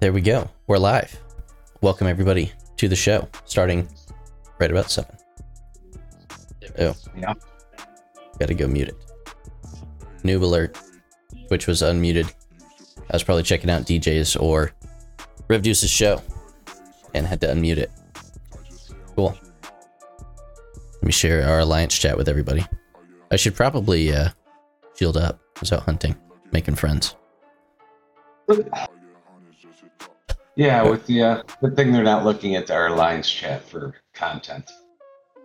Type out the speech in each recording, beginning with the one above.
There we go. We're live. Welcome everybody to the show. Starting right about seven. Oh, Yeah. gotta go mute it. Noob alert, which was unmuted. I was probably checking out DJ's or Revdeuce's show and had to unmute it. Cool. Let me share our alliance chat with everybody. I should probably uh, shield up. I was out hunting, making friends. Yeah, with the uh, good thing they're not looking at our alliance chat for content.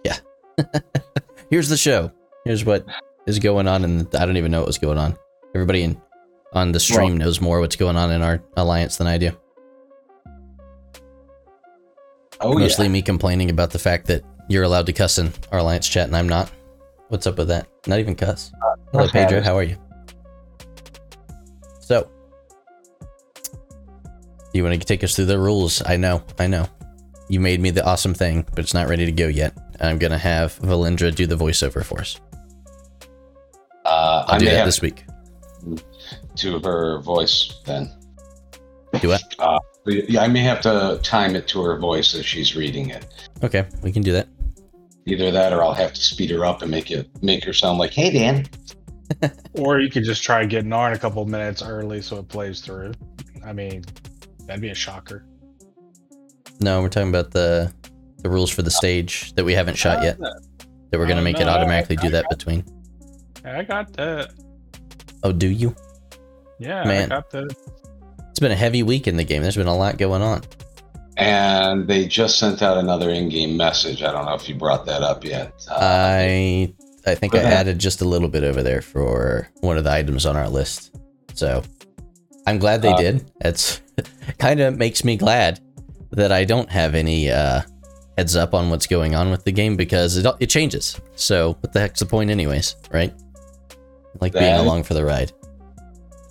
Yeah. Here's the show. Here's what is going on, and I don't even know what was going on. Everybody in, on the stream Well- knows more what's going on in our alliance than I do. Oh Mostly yeah. me complaining about the fact that you're allowed to cuss in our alliance chat and I'm not. What's up with that? Not even cuss. Hello, Pedro. How are you? You want to take us through the rules? I know, I know. You made me the awesome thing, but it's not ready to go yet. I'm gonna have Valindra do the voiceover for us. Uh, I'll I do that this week. to her voice then. Do what? Uh, yeah, I may have to time it to her voice as she's reading it. Okay, we can do that. Either that, or I'll have to speed her up and make it make her sound like, "Hey, Dan." Or you could just try getting on a couple minutes early so it plays through. I mean, that'd be a shocker. No, we're talking about the the rules for the stage that we haven't shot yet. That we're gonna make it no, I- automatically do I that got- between. I got that. Oh, do you? Yeah, Man. I got the. It's been a heavy week in the game. There's been a lot going on. And they just sent out another in-game message. I don't know if you brought that up yet. Uh, I I think I Okay. added just a little bit over there for one of the items on our list. So I'm glad they Uh, did. It's kind of makes me glad that I don't have any uh, heads up on what's going on with the game because it it changes. So what the heck's the point, anyways? Right? Like being along for the ride.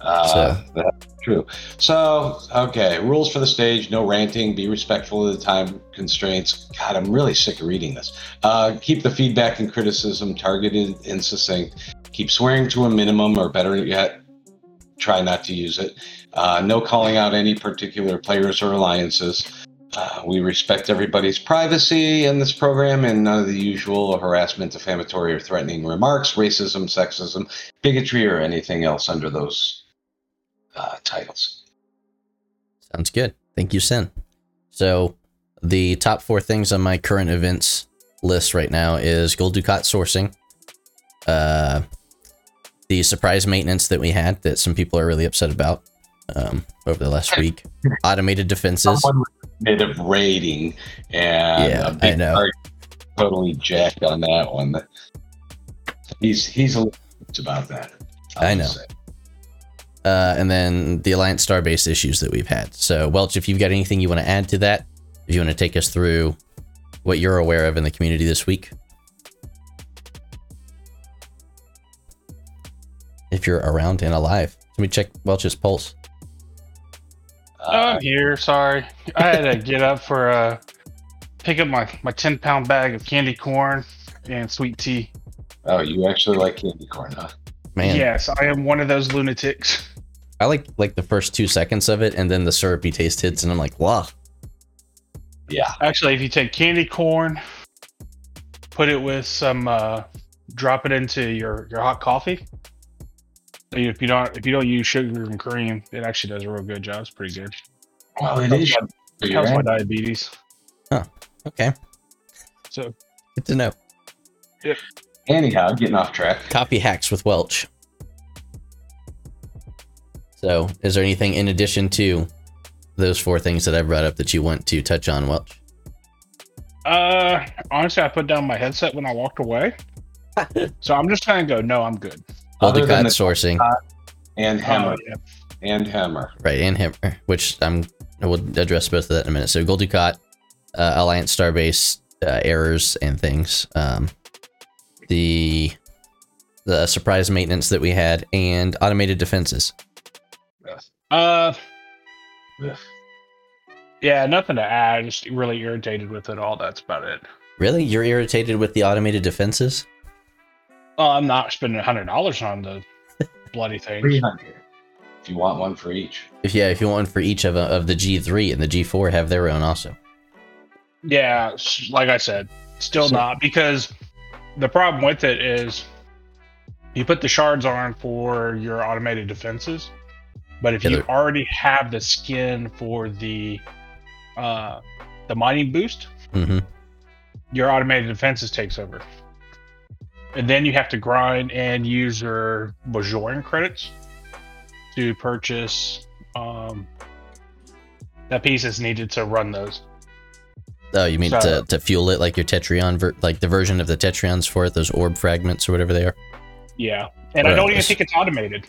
Uh, So- That's true. So, okay, rules for the stage: no ranting, be respectful of the time constraints. God, I'm really sick of reading this. Uh, keep the feedback and criticism targeted and succinct. Keep swearing to a minimum, or better yet, try not to use it. Uh, no calling out any particular players or alliances. Uh, we respect everybody's privacy in this program and none of the usual harassment, defamatory, or threatening remarks, racism, sexism, bigotry, or anything else under those uh, titles. Sounds good. Thank you, Sen. So, the top four things on my current events list right now is Gul Dukat sourcing, uh, the surprise maintenance that we had that some people are really upset about um, over the last week, automated defenses. Someone was a bit of rating, and Yeah, a I big know. totally jacked on that one. He's he's a little about that. I I'll know. Uh, and then the Alliance Starbase issues that we've had. So, Welch, if you've got anything you want to add to that, if you want to take us through what you're aware of in the community this week. If you're around and alive. Let me check Welch's pulse. Oh, Uh, I'm here. Sorry, I had to get up for uh, pick up my my ten pound bag of candy corn and sweet tea. oh, you actually like candy corn, huh? Man, Yes, I am one of those lunatics. I like like the first two seconds of it, and then the syrupy taste hits, and I'm like, wow. Yeah. Actually, if you take candy corn, put it with some, uh, drop it into your your hot coffee. So If you don't if you don't use sugar and cream, it actually does a real good job. It's pretty good. Well, it is. It helps my diabetes. Oh. Okay, So good to know. Yeah. Anyhow, getting off track. Copy hacks with Welch. So, is there anything in addition to those four things that I brought up that you want to touch on, Welch? Uh, honestly, I put down my headset when I walked away, so I'm just gonna go. No, I'm good. Well, Other than Dukat the- sourcing, And hammer. Oh, yeah. And hammer. right, and Hammer, which I'm I will address both of that in a minute. So, Gul Dukat, uh, Alliance Starbase uh, errors and things, um, the the surprise maintenance that we had, and automated defenses. Uh, yeah, nothing to add. Just really irritated with it all. That's about it. Really, you're irritated with the automated defenses? Well, I'm not spending hundred dollars on the bloody thing. Three hundred. if you want one for each. If yeah, if you want one for each of, uh, of the G3 and the G4 have their own also. Yeah, like I said, still So- not because the problem with it is you put the shards on for your automated defenses, but if Yeah, you they're- already have the skin for the uh, the mining boost, hmm your automated defenses takes over, and then you have to grind and use your Bajoran credits to purchase um, that piece is needed to run those. Oh, you mean So- to, to fuel it like your Tetrion, ver- like the version of the Tetrions for it, those orb fragments or whatever they are? Yeah, and Or I don't even think it's automated.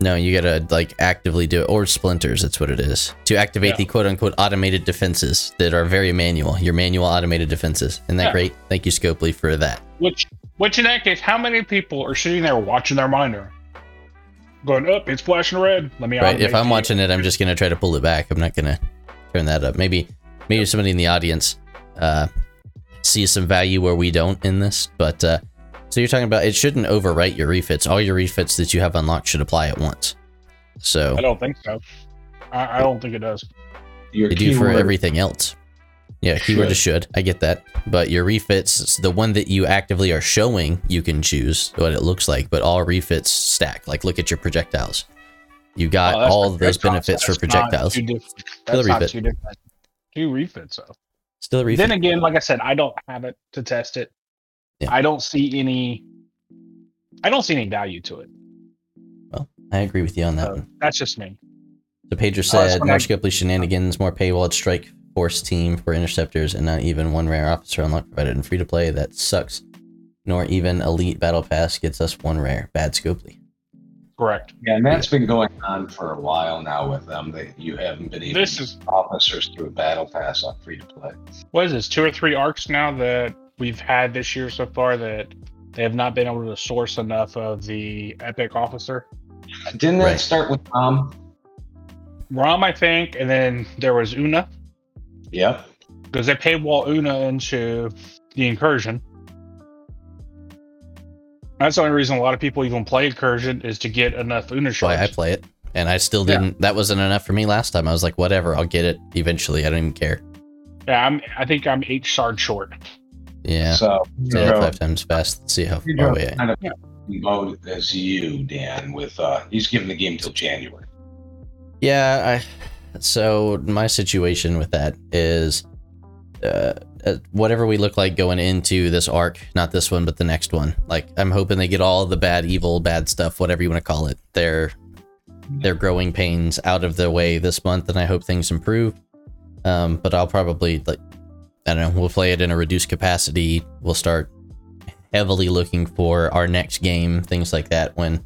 No, you gotta like actively do it, or splinters. That's what it is to activate Yeah. the quote unquote automated defenses that are very manual. Your manual automated defenses. Isn't that Yeah. great? Thank you, Scopely, for that. Which, which in that case, how many people are sitting there watching their miner, going, "Up, it's flashing red. Let me." Right? If I'm the- watching it, I'm just gonna try to pull it back. I'm not gonna turn that up. Maybe, maybe somebody in the audience uh, sees some value where we don't in this. But uh, so you're talking about it shouldn't overwrite your refits. All your refits that you have unlocked should apply at once. So I don't think so. I, I don't think it does. Your they do for keyword- everything else. Yeah, keyword is should. I get that. But your refits, the one that you actively are showing, you can choose what it looks like. But all refits stack. Like, look at your projectiles. You got Oh, all of those benefits for that's not projectiles. diff- Still a not refit. too. Two refits though. Still a refit. Then again, like I said, I don't have it to test it. Yeah. I don't see any. I don't see any value to it. Well, I agree with you on that So one. that's just me. So Pager said, when more I- Scopely shenanigans, more paywalled strike force team for interceptors, and not even one rare officer unlocked provided in free to play. That sucks. Nor even elite battle pass gets us one rare. Bad Scopely. Correct. Yeah, and that's been going on for a while now with them. That you haven't been able This to is officers through a battle pass on free to play. what is this? Two or three arcs now that we've had this year so far that they have not been able to source enough of the epic officer. Didn't that Right. start with Tom? Rom, I think, and then there was Una Yep. because they paywall Una into the incursion. That's the only reason a lot of people even play incursion is to get enough Una That's why I play it. And I still didn't. That wasn't enough for me last time. I was like, whatever, I'll get it eventually. I don't even care. Yeah, I'm. I think I'm eight shard short. Yeah. So Yeah, Pedro- five times fast. Let's see how far Pedro away I am. kind of Yeah. mode as you, Dan. With uh, he's giving the game till January. Yeah, I. So my situation with that is, uh, uh, whatever we look like going into this arc, not this one, but the next one. Like I'm hoping they get all the bad, evil, bad stuff, whatever you want to call it. Their their growing pains out of the way this month, and I hope things improve. Um, but I'll probably like, I don't know. We'll play it in a reduced capacity. We'll start heavily looking for our next game, things like that. When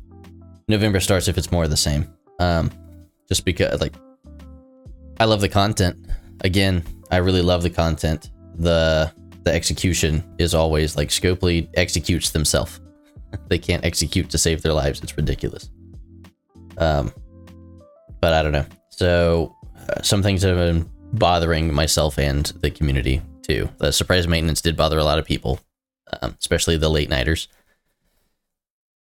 November starts, if it's more of the same. Um, just because like I love the content. Again, I really love the content. The the execution is always like Scopely executes themselves. they can't execute to save their lives. It's ridiculous. Um, but I don't know. So uh, some things have been bothering myself and the community too. The surprise maintenance did bother a lot of people, um, especially the late nighters.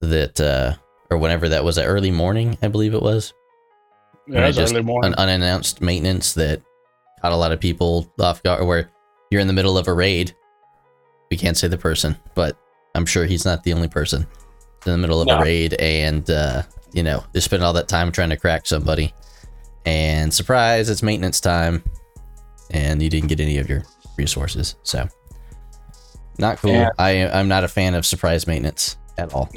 That uh, or whenever that was, early morning, I believe it was Yeah, Right, it's just early morning. an unannounced maintenance that caught a lot of people off guard where you're in the middle of a raid. We can't say the person but i'm sure he's not the only person in the middle of No. a raid. And uh, you know they spend all that time trying to crack somebody. And surprise it's maintenance time. And you didn't get any of your resources. So not cool. Yeah. i i'm not a fan of surprise maintenance at all.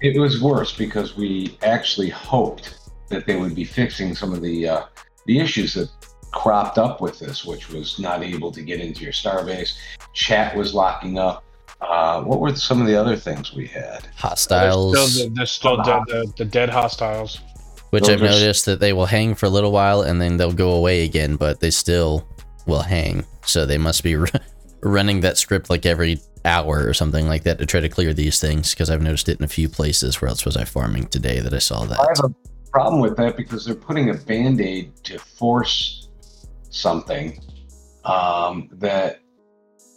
It was worse because we actually hoped that they would be fixing some of the uh, the issues that cropped up with this, which was not able to get into your starbase. Chat was locking up. Uh, what were some of the other things we had? hostiles There's still, the, there's still the, the, the dead hostiles. Which Those I've are s- noticed that they will hang for a little while and then they'll go away again, but they still will hang. So they must be running that script like every hour or something like that to try to clear these things because I've noticed it in a few places. Where else was I farming today that I saw I that? have a problem with that because they're putting a band aid to force something um, that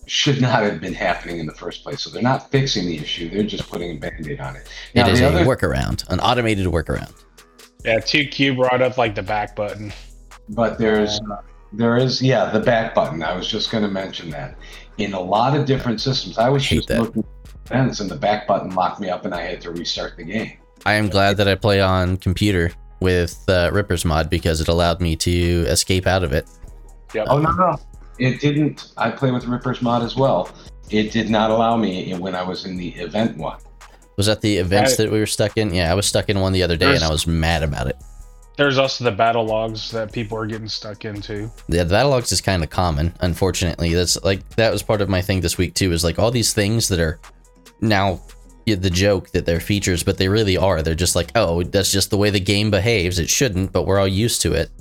should not have been happening in the first place. So they're not fixing the issue; they're just putting a band aid on it. It Now, is the a other workaround, an automated workaround. Yeah, two Q brought up like the back button. But there's uh, there is yeah the back button. I was just going to mention that in a lot of different systems. I was Hate just that. looking at events and the back button locked me up and I had to restart the game. I am glad that I play on computer with uh, Ripper's mod because it allowed me to escape out of it. Yep. Oh no no, it didn't. I play with Ripper's mod as well. It did not allow me when I was in the event one. Was that the events I- that we were stuck in? Yeah, I was stuck in one the other day and I was mad about it. There's also the battle logs that people are getting stuck into. Yeah, the battle logs is kind of common, unfortunately. That's like that was part of my thing this week too. Is like all these things that are now yeah, the joke that they're features, but they really are. They're just like, oh, that's just the way the game behaves. It shouldn't, but we're all used to it.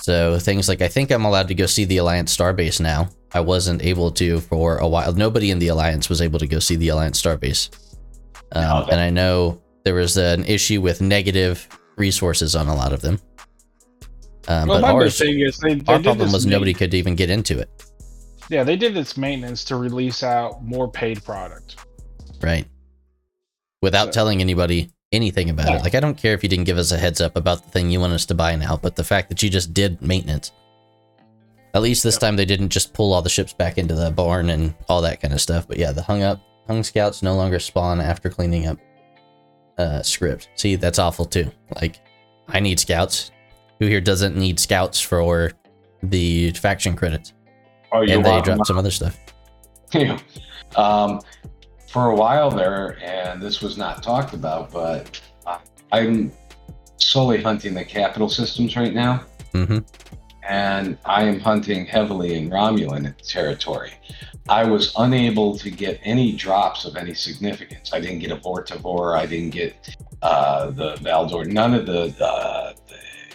So things like I think I'm allowed to go see the Alliance Starbase now. I wasn't able to for a while. Nobody in the Alliance was able to go see the Alliance Starbase, um, No, that- and I know there was an issue with negative resources on a lot of them. Um, well, but my ours, thing is they, they our problem was nobody could even get into it. Yeah, they did this maintenance to release out more paid product. right? Without telling anybody anything about it. Like, I don't care if you didn't give us a heads up about the thing you want us to buy now, but the fact that you just did maintenance. At least this time they didn't just pull all the ships back into the barn and all that kind of stuff. But yeah, the hung up hung scouts no longer spawn after cleaning up uh script. See, that's awful too. Like, I need scouts. Who here doesn't need scouts for the faction credits? Oh, and they dropped some other stuff. Yeah. um, for a while there, and this was not talked about, but I'm solely hunting the capital systems right now, Mm-hmm. and I am hunting heavily in Romulan territory. I was unable to get any drops of any significance. I didn't get a Vortivore. I didn't get uh, the Valdore. None of the, uh,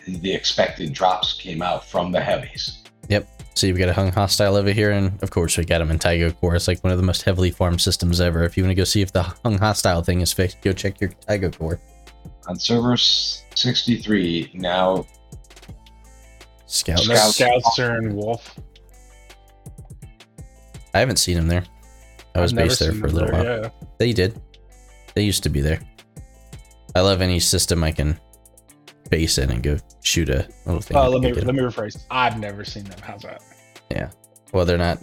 the the expected drops came out from the heavies. So you've got a hung hostile over here, and of course we got him in Taigo Core. It's like one of the most heavily farmed systems ever. If you want to go see if the hung hostile thing is fixed, go check your Taigo Core. On server 63, now Scouts. And Scouts. Scouts are in Wolf. I haven't seen him there. I was based there for a little there, while. Yeah. They did. They used to be there. I love any system I can base in and go shoot a little thing. Uh, let me get 'em. let me rephrase. I've never seen them. How's that? Yeah. Well, they're not.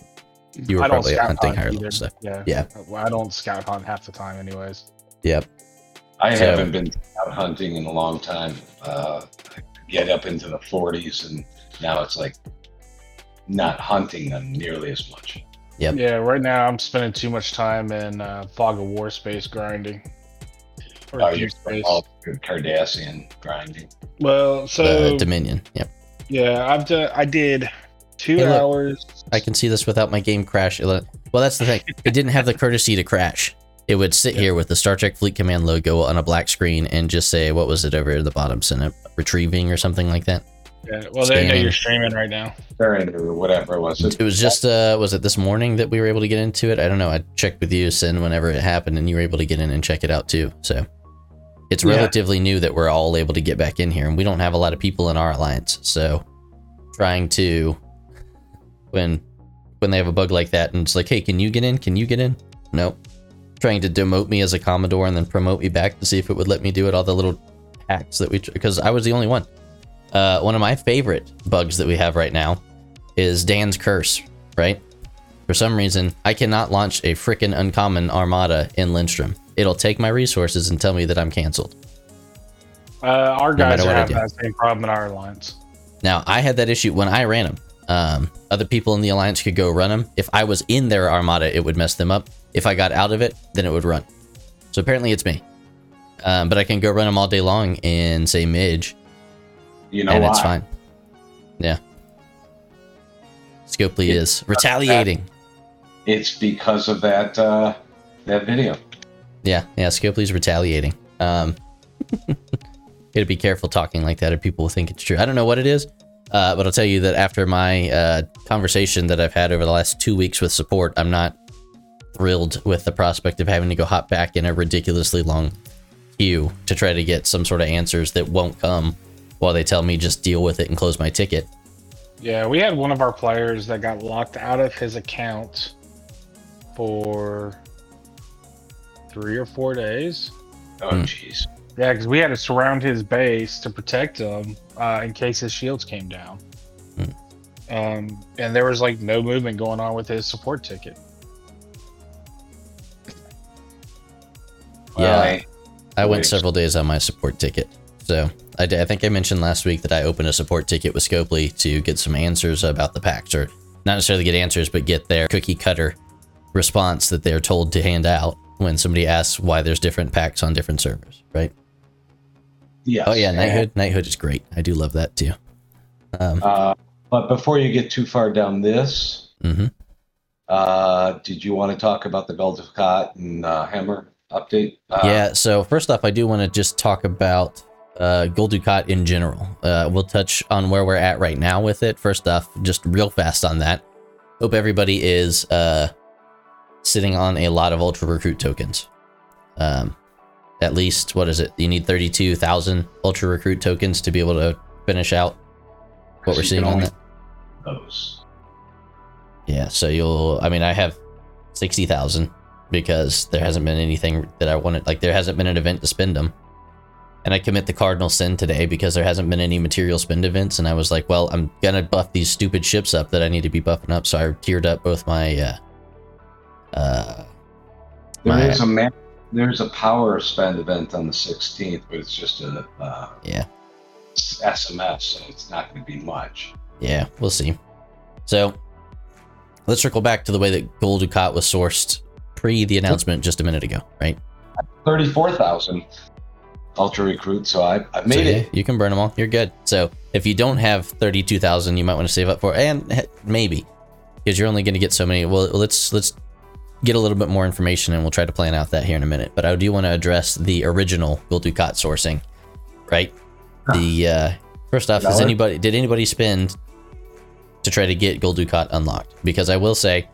You were I don't probably hunting hunt higher either. level stuff. Yeah. Yeah. Well, I don't scout hunt half the time, anyways. Yep. I So- haven't been out hunting in a long time. Uh, I get up into the 40s, and now it's like not hunting them nearly as much. Yep. Yeah. Right now, I'm spending too much time in uh, Fog of War space grinding. Or Oh, you're space. all good Cardassian grinding. Well, so the Dominion. Yep. yeah, I've done. I did two Hey, look. hours. I can see this without my game crash. Well, that's the thing. It didn't have the courtesy to crash. It would sit Yeah. here with the Star Trek Fleet Command logo on a black screen and just say, what was it over at the bottom? Senate retrieving or something like that. Yeah. Well, there, there Scanning. you're streaming right now. Or whatever it was. It was just, uh, was it this morning that we were able to get into it? I don't know. I checked with you, Sin, whenever it happened, and you were able to get in and check it out too. So it's Yeah. relatively new that we're all able to get back in here, and we don't have a lot of people in our alliance. So trying to, when when they have a bug like that, and it's like, hey, can you get in? Can you get in? Nope. Trying to demote me as a Commodore and then promote me back to see if it would let me do it. All the little hacks that we, because I was the only one. Uh, one of my favorite bugs that we have right now is Dan's curse, right? For some reason, I cannot launch a frickin' uncommon armada in Lindstrom. It'll take my resources and tell me that I'm canceled. Uh, our guys matter are what I having do. that same problem in our alliance. Now, I had that issue when I ran them. Um, other people in the alliance could go run them. If I was in their armada, it would mess them up. If I got out of it, then it would run. So apparently, it's me. Um, but I can go run them all day long in say Midge, you know and why? it's fine. Yeah. Scopely is retaliating. It's because of that uh, that video. Yeah, yeah, Scopely's retaliating. Um, gotta be careful talking like that, or people will think it's true. I don't know what it is, uh, but I'll tell you that after my uh, conversation that I've had over the last two weeks with support, I'm not thrilled with the prospect of having to go hop back in a ridiculously long queue to try to get some sort of answers that won't come while they tell me just deal with it and close my ticket. Yeah, we had one of our players that got locked out of his account for three or four days. Oh, Hmm. jeez. Yeah, because we had to surround his base to protect him uh, in case his shields came down. Hmm. Um, and there was like no movement going on with his support ticket. Yeah. I- I went Wait. several days on my support ticket. So I, did- I think I mentioned last week that I opened a support ticket with Scopely to get some answers about the packs, or not necessarily get answers, but get their cookie cutter response that they're told to hand out when somebody asks why there's different packs on different servers, right? Yeah. Oh yeah, Knighthood. Knighthood is great. I do love that too. Um, Uh, but before you get too far down this, hmm uh, did you want to talk about the Gul Dukat and uh, Hammer update? Uh, yeah. So first off, I do want to just talk about uh, Gul Dukat in general. Uh, we'll touch on where we're at right now with it. First off, just real fast on that. Hope everybody is uh, sitting on a lot of Ultra Recruit tokens. Um, at least what is it? You need thirty-two thousand Ultra Recruit tokens to be able to finish out what we're seeing on that. Those. Yeah, so you'll. I mean, I have sixty thousand because there hasn't been anything that I wanted. Like, there hasn't been an event to spend them, and I commit the cardinal sin today because there hasn't been any material spend events. And I was like, well, I'm gonna buff these stupid ships up that I need to be buffing up. So I tiered up both my. uh uh There My- is a man. There's a power spend event on the 16th, but it's just a uh, Yeah, SMS, so it's not going to be much. yeah, we'll see. So let's circle back to the way that Gul Dukat was sourced pre the announcement just a minute ago, right? 34,000 ultra recruit, so I, I made So, yeah, it. You can burn them all. You're good. So if you don't have thirty-two thousand, you might want to save up for, and maybe because you're only going to get so many. Well, let's let's get a little bit more information, and we'll try to plan out that here in a minute. But I do want to address the original Gul Dukat sourcing, right? The uh, first off, is anybody did anybody spend to try to get Gul Dukat unlocked? Because I will say,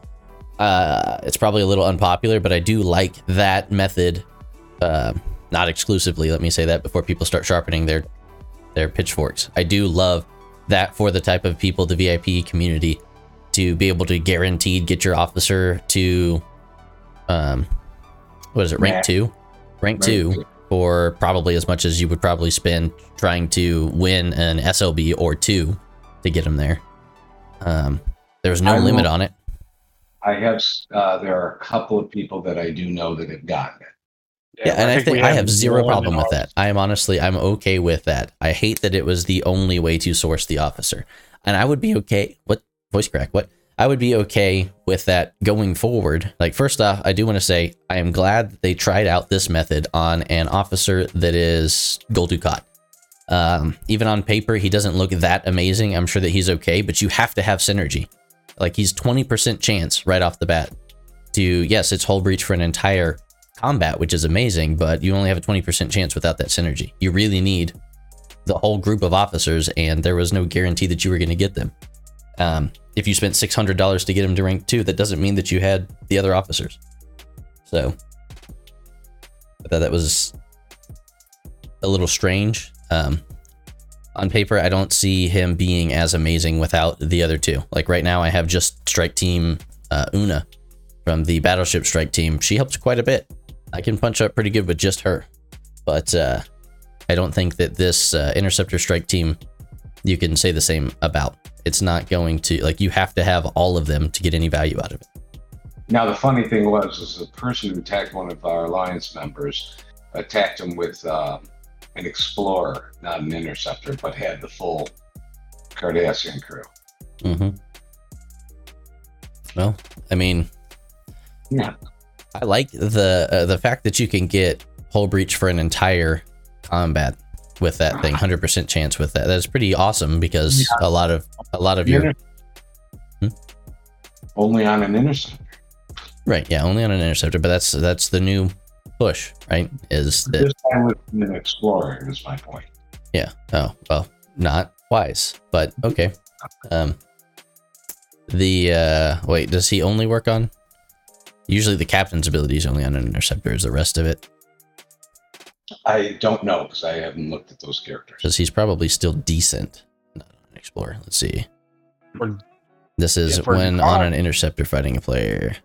uh, it's probably a little unpopular, but I do like that method. Uh, not exclusively. Let me say that before people start sharpening their their pitchforks. I do love that for the type of people, the VIP community, to be able to guaranteed get your officer to, um, what is it, rank Yeah. two, rank two, for probably as much as you would probably spend trying to win an SLB or two to get him there. Um, there's no I limit will- on it. I have, uh, there are a couple of people that I do know that have gotten it. Yeah, and I think we I have zero problem with that. I am honestly, I'm okay with that. I hate that it was the only way to source the officer, and I would be okay. What voice crack? What? I would be okay with that going forward. Like, first off, I do want to say I am glad they tried out this method on an officer that is Dukat. Um, even on paper, he doesn't look that amazing. I'm sure that he's okay, but you have to have synergy. Like, he's 20% chance right off the bat to, yes, it's hull breach for an entire combat, which is amazing, but you only have a 20% chance without that synergy. You really need the whole group of officers, and there was no guarantee that you were going to get them. Um, if you spent $600 to get him to rank two, that doesn't mean that you had the other officers. So, I thought that was a little strange. Um, on paper, I don't see him being as amazing without the other two. Like right now, I have just Strike Team uh, Una from the Battleship Strike Team. She helps quite a bit. I can punch up pretty good with just her, but uh, I don't think that this uh, Interceptor Strike Team you can say the same about. It's not going to like you have to have all of them to get any value out of it. Now, the funny thing was, is the person who attacked one of our alliance members attacked him with uh, an explorer, not an interceptor, but had the full Cardassian crew. Mm-hmm. Well, I mean, Yeah. I like the uh, the fact that you can get hull breach for an entire combat with that thing, hundred percent chance with that. That's pretty awesome because a lot of a lot of your Only on an interceptor. right, yeah, only on an interceptor. But that's that's the new push, right? Is that This time with an explorer is my point. yeah? Oh well, not wise, but okay. Um, the uh, wait, does he only work on? Usually, the captain's ability is only on an interceptor. Is the rest of it? I don't know because I haven't looked at those characters. Because he's probably still decent. Not on an explorer. Let's see. For- This is Yeah, when Dukat. on an interceptor fighting a player.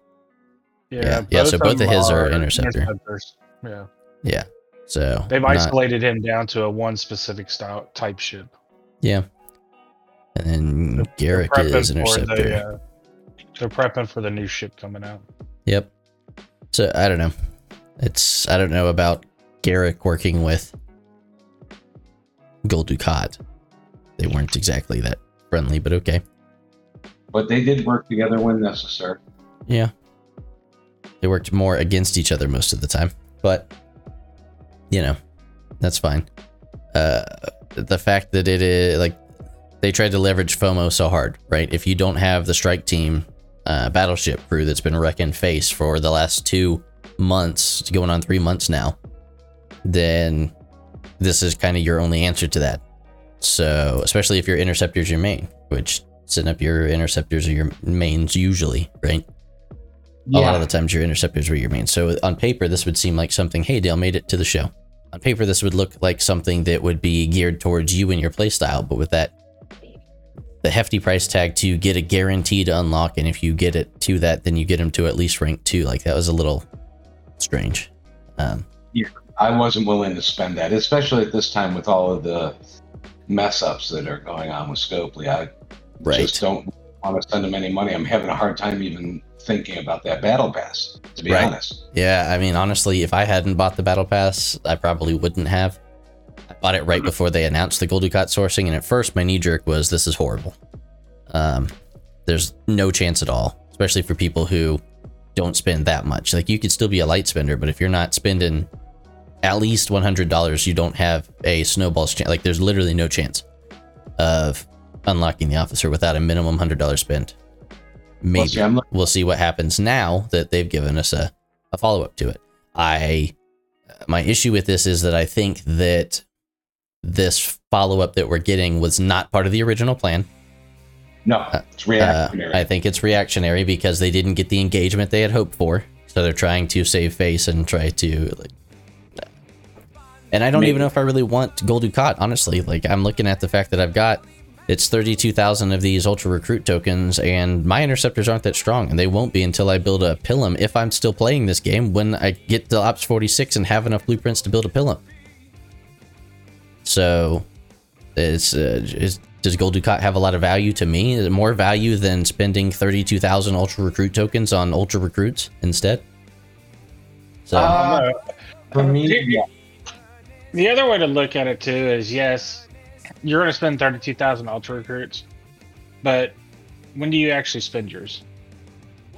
Yeah, Yeah, yeah, so both of his are interceptor. interceptors. Yeah. Yeah. So They've not- isolated him down to a one specific style type ship. Yeah. And then Garak Prepping is for interceptor. the, uh, they're prepping for the new ship coming out. Yep. So I don't know. It's I don't know about Garak working with Gul Dukat. They weren't exactly that friendly, but okay. But they did work together when necessary. Yeah. They worked more against each other most of the time, but you know, that's fine. Uh the fact that it is like they tried to leverage FOMO so hard, right? If you don't have the strike team uh, battleship crew that's been wrecking face for the last two months, going on three months now, then this is kind of your only answer to that. So, especially if your interceptor's your main, which setting up your interceptors are your mains usually, right? A lot of the times your interceptors were your main. So on paper, this would seem like something, hey, Dale made it to the show. On paper, this would look like something that would be geared towards you and your playstyle, but with that the hefty price tag to get a guarantee to unlock, and if you get it to that, then you get them to at least rank two. Like that was a little strange. Um, I wasn't willing to spend that, especially at this time with all of the mess ups that are going on with Scopely. I right. just don't want to spend them any money. I'm having a hard time even thinking about that battle pass, to be Right. honest. Yeah, I mean, honestly, if I hadn't bought the battle pass, I probably wouldn't have. I bought it right before they announced the Gul Dukat sourcing, and at first my knee jerk was, "This is horrible." Um, there's no chance at all, especially for people who don't spend that much. Like you could still be a light spender, but if you're not spending at least one hundred dollars, you don't have a snowball's chance. Like there's literally no chance of unlocking the officer without a minimum hundred dollar spend. Maybe Well, see, we'll see what happens now that they've given us a, a follow up to it. I my issue with this is that I think that this follow up that we're getting was not part of the original plan. no, it's Uh, reactionary. I think it's reactionary because they didn't get the engagement they had hoped for, so they're trying to save face and try to like. And I don't even know if I really want Gul Dukat, honestly. Like I'm looking at the fact that I've got it's 32,000 of these ultra recruit tokens and my interceptors aren't that strong and they won't be until I build a Pilum if I'm still playing this game when I get to Ops 46 and have enough blueprints to build a Pilum. So it's, uh, is, does Gul Dukat have a lot of value to me? Is it more value than spending 32,000 ultra recruit tokens on ultra recruits instead? So Uh, for me, yeah. The other way to look at it too is yes, you're going to spend thirty-two thousand ultra recruits, but when do you actually spend yours?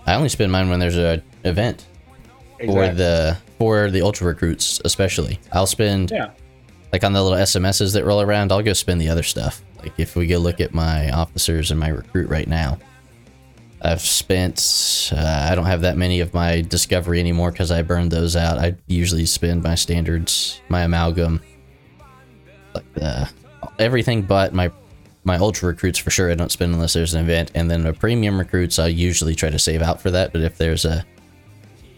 I only spend mine when there's a event for the for the ultra recruits especially. I'll spend Yeah. like on the little SMSs that roll around. I'll go spend the other stuff. Like if we go look at my officers and my recruit right now, I've spent. Uh, I don't have that many of my discovery anymore because I burned those out. I usually spend my standards, my amalgam, like the everything but my my ultra recruits for sure. I don't spend unless there's an event, and then the premium recruits I usually try to save out for that. But if there's a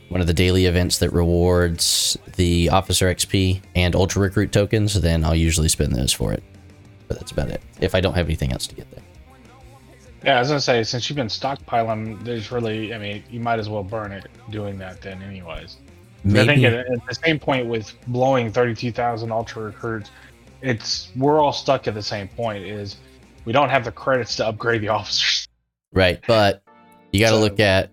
one of the daily events that rewards the officer XP and ultra recruit tokens, then I'll usually spend those for it. But that's about it. If I don't have anything else to get there. Yeah, I was gonna say since you've been stockpiling, there's really, I mean, you might as well burn it doing that then, anyways. I think at, at the same point with blowing thirty-two thousand ultra recruits, it's we're all stuck at the same point. Is we don't have the credits to upgrade the officers. right, but you got to So- look at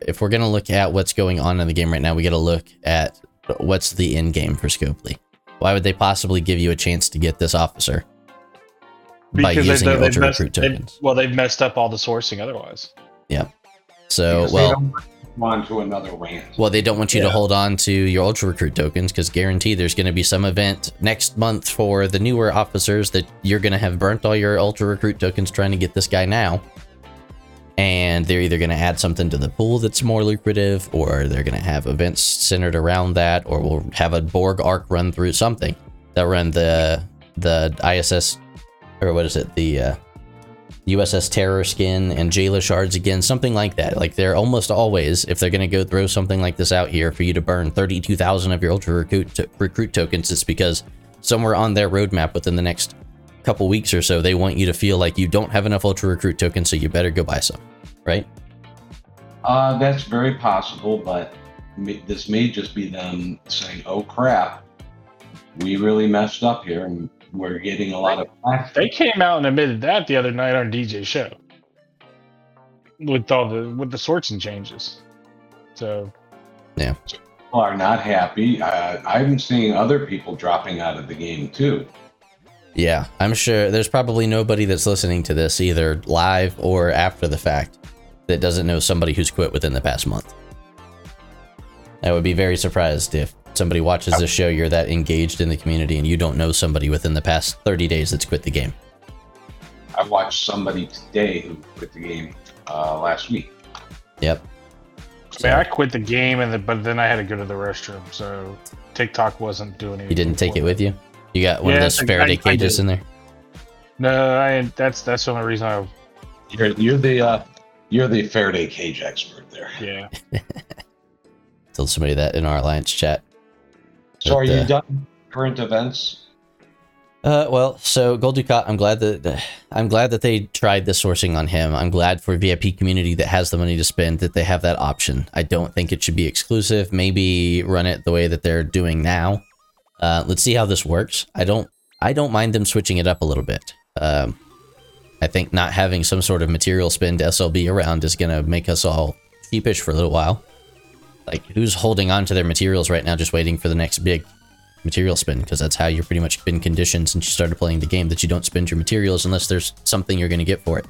if we're gonna look at what's going on in the game right now. We got to look at what's the end game for Scopely. Why would they possibly give you a chance to get this officer by they- using your they've ultra messed- recruit they've- well, they've messed up all the sourcing otherwise. Yeah. So Because well. don't to another rant. Well, they don't want you to hold on to your ultra recruit tokens because guarantee there's going to be some event next month for the newer officers that you're going to have burnt all your ultra recruit tokens trying to get this guy now. And they're either going to add something to the pool that's more lucrative, or they're going to have events centered around that, or we'll have a Borg arc run through something. They'll run the the ISS or what is it the uh, USS Terror skin and Jaylah shards again, something like that. Like they're almost always, if they're going to go throw something like this out here for you to burn 32,000 of your ultra recruit, to- recruit tokens, it's because somewhere on their roadmap within the next couple weeks or so, they want you to feel like you don't have enough ultra recruit tokens, so you better go buy some, right? Uh, that's very possible, but this may just be them saying, "Oh crap, we really messed up here, and we're getting a lot of flack." They came out and admitted that the other night on DJ show with all the with the sorts and changes. So yeah, People are not happy. Uh, I'm seeing other people dropping out of the game too. Yeah, I'm sure there's probably nobody that's listening to this either live or after the fact that doesn't know somebody who's quit within the past month. I would be very surprised if somebody watches this show, you're that engaged in the community, and you don't know somebody within the past 30 days that's quit the game. I watched somebody today who quit the game uh, last week. Yep. I mean, I quit the game, and the, but then I had to go to the restroom, so TikTok wasn't doing anything. You didn't take it with you? You got one Yeah, of those I- Faraday I- I cages did. in there? No, I that's that's the only reason I You're you're the uh, you're the Faraday cage expert there. yeah. Told somebody that in our alliance chat. So are you uh, done current events? Uh, well, so Gul Dukat, I'm glad that I'm glad that they tried the sourcing on him. I'm glad for VIP community that has the money to spend that they have that option. I don't think it should be exclusive. Maybe run it the way that they're doing now. Uh, let's see how this works. I don't I don't mind them switching it up a little bit. Um, I think not having some sort of material spend SLB around is gonna make us all sheepish for a little while. Like, who's holding on to their materials right now, just waiting for the next big material spin? because that's how you're pretty much been conditioned since you started playing the game that you don't spend your materials unless there's something you're going to get for it.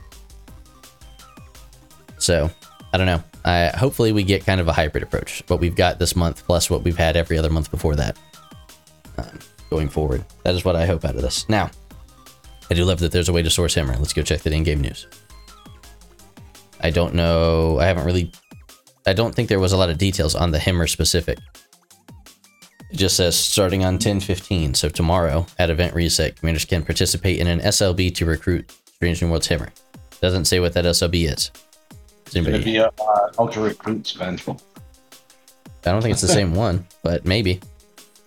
So, I don't know. I hopefully we get kind of a hybrid approach. What we've got this month plus what we've had every other month before that. Um, going forward, that is what I hope out of this. Now, I do love that there's a way to source Hammer. Let's go check that in-game news. I don't know. I haven't really. I don't think there was a lot of details on the Hammer specific. It just says starting on 10:15, so tomorrow at event reset, commanders can participate in an SLB to recruit Strange New Worlds Hammer. Doesn't say what that SLB is. It's going to be a uh, ultra recruit spend. I don't think it's the same one, but maybe.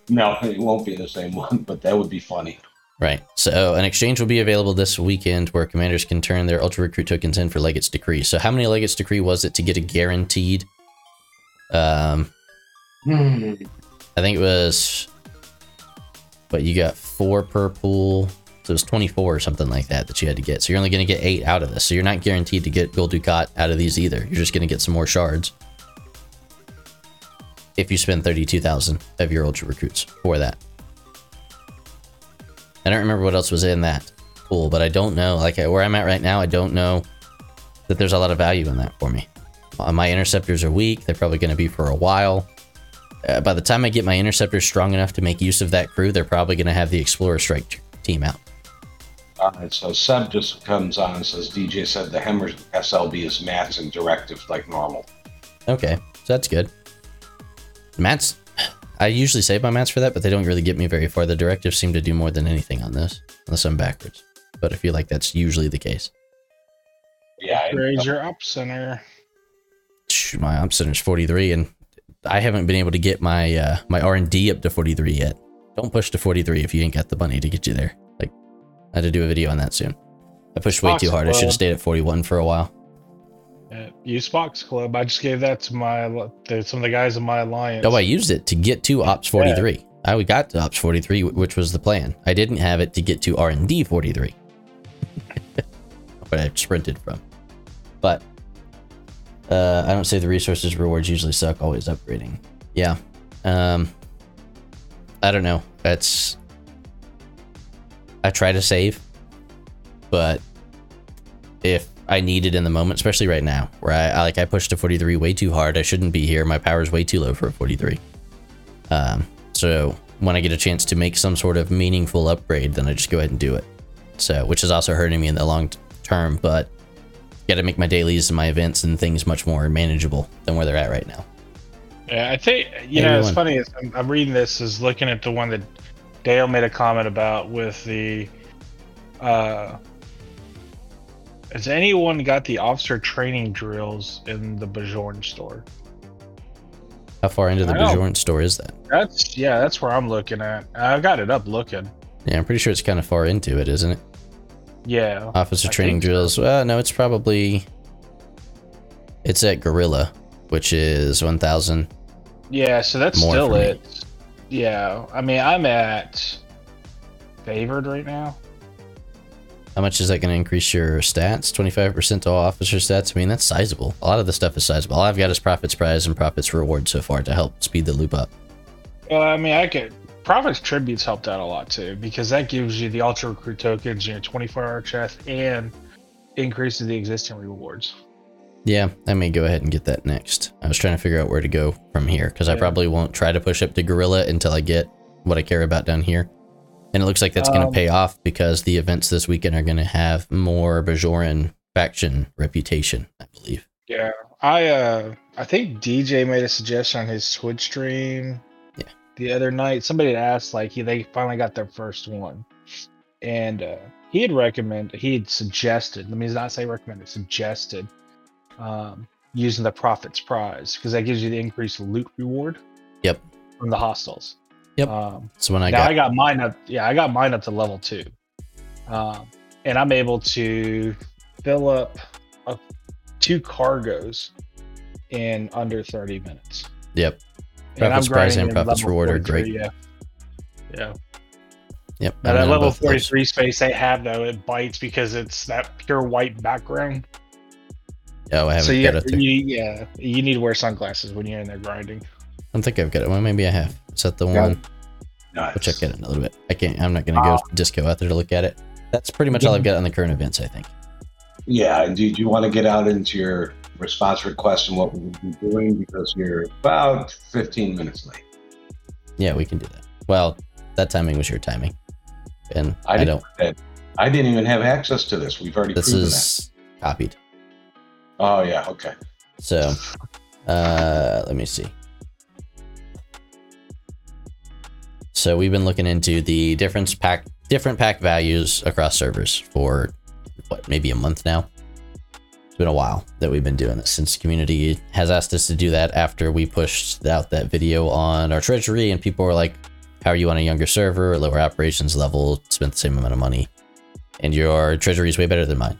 No, it won't be the same one, but that would be funny. Right. So an exchange will be available this weekend where commanders can turn their ultra recruit tokens in for Legate's Decree. So how many Legate's Decree was it to get a guaranteed? Um, Hmm. I think it was. But you got four per pool. So it was 24 or something like that that you had to get. So you're only going to get eight out of this. So you're not guaranteed to get Gul Dukat out of these either. You're just going to get some more shards. If you spend 32,000 of your Ultra Recruits for that. I don't remember what else was in that pool, but I don't know. Like where I'm at right now, I don't know that there's a lot of value in that for me. Uh, My interceptors are weak. They're probably going to be for a while. Uh, by the time I get my interceptors strong enough to make use of that crew, they're probably going to have the Explorer Strike team out. All right, so Seb just comes on and says DJ said the Hammer SLB is mats and directives like normal. Okay, so that's good. Mats, I usually save my mats for that, but they don't really get me very far. The directives seem to do more than anything on this, unless I'm backwards. But I feel like that's usually the case. Yeah, Raise your up center. Shh, My op center's 43, and I haven't been able to get my uh, my R and D up to 43 yet. Don't push to 43 if you ain't got the money to get you there. Like, I had to do a video on that soon. I pushed way too hard. I should have stayed at 41 for a while. Uh, use Box Club. I just gave that to my to some of the guys in my alliance. Oh, I used it to get to Ops 43. I got to Ops 43, which was the plan. I didn't have it to get to R and D 43, what I sprinted from. But uh, I don't say the resources rewards usually suck. Always upgrading. Yeah. Um. I don't know. That's. I try to save, but if I need it in the moment, especially right now, where I, I like I pushed a 43 way too hard. I shouldn't be here. My power is way too low for a 43. Um, so when I get a chance to make some sort of meaningful upgrade, then I just go ahead and do it. So, which is also hurting me in the long term, but got to make my dailies and my events and things much more manageable than where they're at right now. Yeah, I think you Hey, know it's funny. Is I'm, I'm reading this is looking at the one that Dale made a comment about with the. uh Has anyone got the officer training drills in the Bajorn store? How far into the I. Bajorn store is that? That's yeah, that's where I'm looking at. I've got it up looking. Yeah, I'm pretty sure it's kind of far into it, isn't it? Yeah, Officer I training think so. drills. Well, no, it's probably. It's at Gorilla, which is 1,000. Yeah, so that's still it. Yeah, I mean, I'm at favored right now. How much is that going to increase your stats? 25% to all officer stats? I mean, that's sizable. A lot of the stuff is sizable. All I've got is Prophets Prize and Prophets Reward so far to help speed the loop up. Well, I mean, I could. Prophets Tributes helped out a lot too because that gives you the Ultra Recruit tokens your 24 hour chest and increases the existing rewards. Yeah, I may go ahead and get that next. I was trying to figure out where to go from here because I probably won't try to push up to Gorilla until I get what I care about down here. And it looks like that's going to Um, pay off because the events this weekend are going to have more Bajoran faction reputation, I believe. Yeah, I uh, I think DJ made a suggestion on his Twitch stream. Yeah. The other night, somebody had asked like he they finally got their first one, and uh, he had recommended he had suggested. Let me not say recommended, suggested um, using the Prophet's Prize because that gives you the increased loot reward. Yep. From the hostiles. Yep. Um, So when I now got I got mine up. Yeah, I got mine up to level two, um, and I'm able to fill up uh, two cargos in under 30 minutes. Yep. And Prophets Prize grinding and Prophets level reward are 43, great. Yeah. Yeah. Yep. Now I'm that level both of those. 43 space they have though, it bites because it's that pure white background. Oh, I haven't so you, got it there. you, yeah, you need to wear sunglasses when you're in there grinding. I don't think I've got it. Well, maybe I have. Is that the one? Nice. We'll check it in a little bit. I can't. I'm not going to go disco out there to look at it. That's pretty much all I've got on the current events. I think. Yeah, and do you want to get out into your response request and what we'll be doing because you're about 15 minutes late. Yeah, we can do that. Well, that timing was your timing, and I I, didn't- don't. I didn't even have access to this. We've already This proven is copied. Oh yeah, okay. So, uh, let me see. So we've been looking into the difference pack, different pack values across servers for what, maybe a month now. It's been a while that we've been doing this since community has asked us to do that after we pushed out that video on our treasury, and people were like, "How are you on a younger server, lower operations level, spent the same amount of money, and your treasury is way better than mine."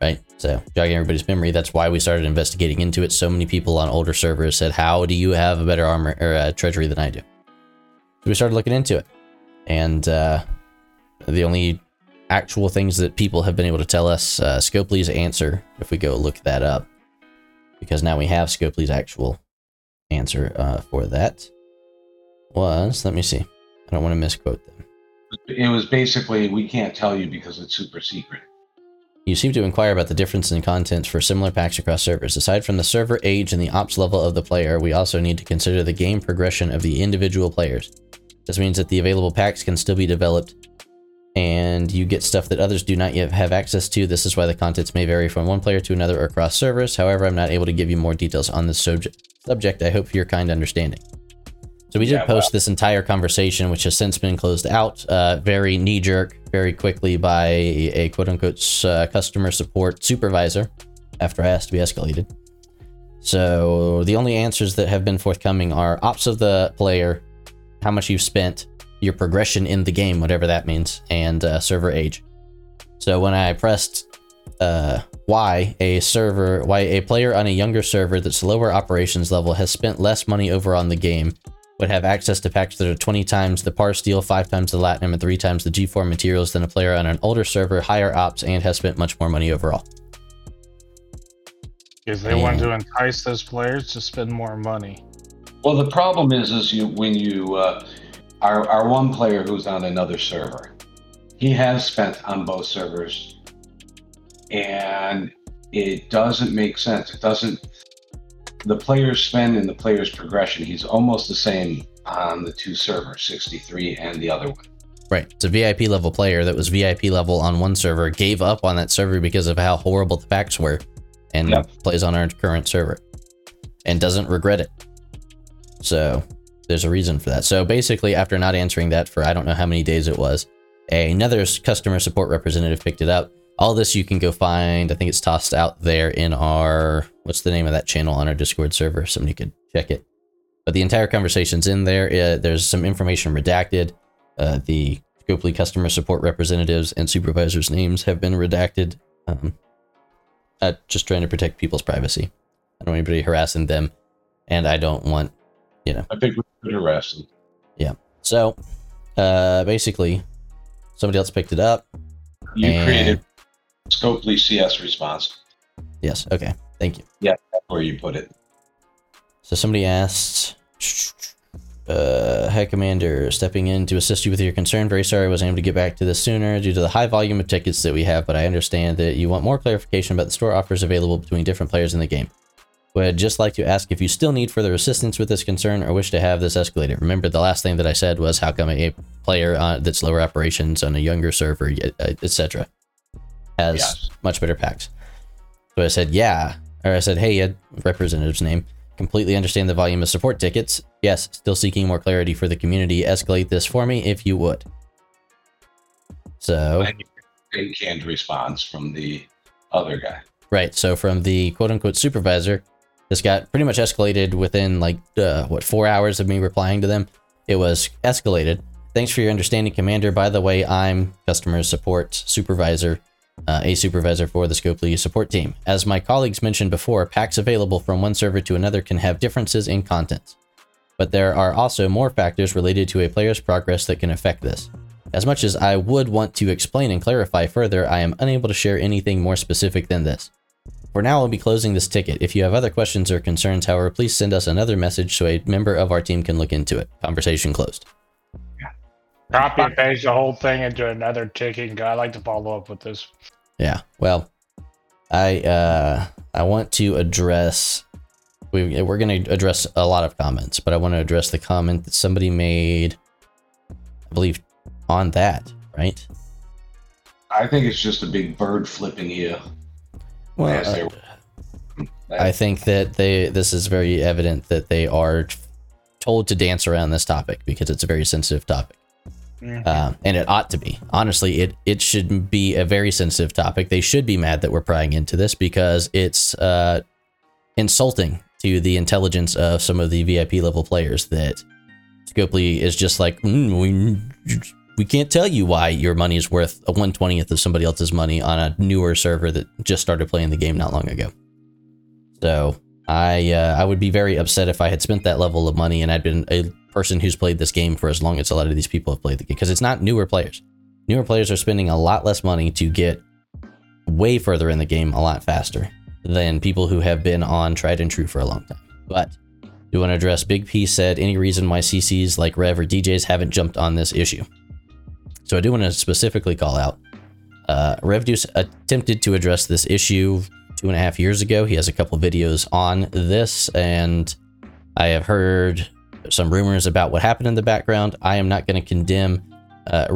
right? So, jogging everybody's memory, that's why we started investigating into it. So many people on older servers said, "How do you have a better armor or uh, treasury than I do?" So we started looking into it, and uh, the only actual things that people have been able to tell us, uh, Scopely's answer, if we go look that up, because now we have Scopely's actual answer uh, for that, was let me see. I don't want to misquote them. It was basically we can't tell you because it's super secret. You seem to inquire about the difference in content for similar packs across servers. Aside from the server age and the ops level of the player, we also need to consider the game progression of the individual players. This means that the available packs can still be developed and you get stuff that others do not yet have access to. This is why the contents may vary from one player to another or across servers. However, I'm not able to give you more details on this subject. Subject. I hope for your kind understanding. So we did Yeah, post this entire conversation, which has since been closed out, uh, very knee jerk, very quickly by a quote unquote uh, customer support supervisor after I asked to be escalated. So the only answers that have been forthcoming are ops of the player, how much you've spent, your progression in the game, whatever that means, and uh, server age. So when I pressed uh, why a server, why a player on a younger server that's lower operations level has spent less money over on the game would have access to packs that are 20 times the parsteel, 5 times the latinum, and 3 times the G4 materials than a player on an older server, higher ops, and has spent much more money overall. Because they want Yeah. to entice those players to spend more money. Well, the problem is, is you when you uh, our our one player who's on another server, he has spent on both servers, and it doesn't make sense. It doesn't. The player's spend and the player's progression, he's almost the same on the two servers, 63 and the other one. Right. It's a VIP level player that was VIP level on one server, gave up on that server because of how horrible the packs were, and Yep. plays on our current server and doesn't regret it. So there's a reason for that. So basically, after not answering that for I don't know how many days it was, another customer support representative picked it up. All this you can go find. I think it's tossed out there in our what's the name of that channel on our Discord server. Somebody could check it. But the entire conversation's in there. Uh, there's some information redacted. Uh, the Scopely customer support representatives and supervisors' names have been redacted. Um, uh, just trying to protect people's privacy. I don't want anybody harassing them, and I don't want you know. I think we could arrest him. So, uh, basically, somebody else picked it up. You And- created Scopely CS response. Yes. Okay. Thank you. Yeah, that's where you put it. So somebody asked, uh, Hi Commander, stepping in to assist you with your concern. Very sorry I wasn't able to get back to this sooner due to the high volume of tickets that we have, but I understand that you want more clarification about the store offers available between different players in the game. Would just like to ask if you still need further assistance with this concern or wish to have this escalated. Remember, the last thing that I said was how come a player uh, that's lower operations on a younger server, etc., has Yes. much better packs. So I said, yeah. Or I said, hey, Ed, representative's name. Completely understand the volume of support tickets. Yes, still seeking more clarity for the community. Escalate this for me if you would. So, And you get a canned response from the other guy. right. So, from the quote unquote supervisor, this got pretty much escalated within like, uh, what, four hours of me replying to them. It was escalated. Thanks for your understanding, Commander. By the way, I'm customer support supervisor, uh, a supervisor for the Scopely support team. As my colleagues mentioned before, packs available from one server to another can have differences in contents. But there are also more factors related to a player's progress that can affect this. As much as I would want to explain and clarify further, I am unable to share anything more specific than this. For now, I'll be closing this ticket. If you have other questions or concerns, however, please send us another message so a member of our team can look into it. Conversation closed. Copy and paste the whole thing into another ticket. I like to follow up with this. Yeah. Well, I uh I want to address we we're going to address a lot of comments, but I want to address the comment that somebody made I believe on that, right? I think it's just a big bird flipping you. Well, Yes, uh. I think that they this is very evident that they are told to dance around this topic because it's a very sensitive topic. Mhm. Um, and it ought to be. Honestly, it it should be a very sensitive topic. They should be mad that we're prying into this because it's uh, insulting to the intelligence of some of the VIP level players that Scopely is just like "Mm, we we can't tell you why your money is worth a one twentieth of somebody else's money on a newer server that just started playing the game not long ago. So I uh, I would be very upset if I had spent that level of money and I'd been a person who's played this game for as long as a lot of these people have played the game because it's not newer players. Newer players are spending a lot less money to get way further in the game a lot faster than people who have been on tried and true for a long time. But do want to address Big P said any reason why CCs like Rev or DJs haven't jumped on this issue. So I do want to specifically call out uh, RevDeuce attempted to address this issue two and a half years ago. He has a couple videos on this, and I have heard some rumors about what happened in the background. I am not going to condemn uh,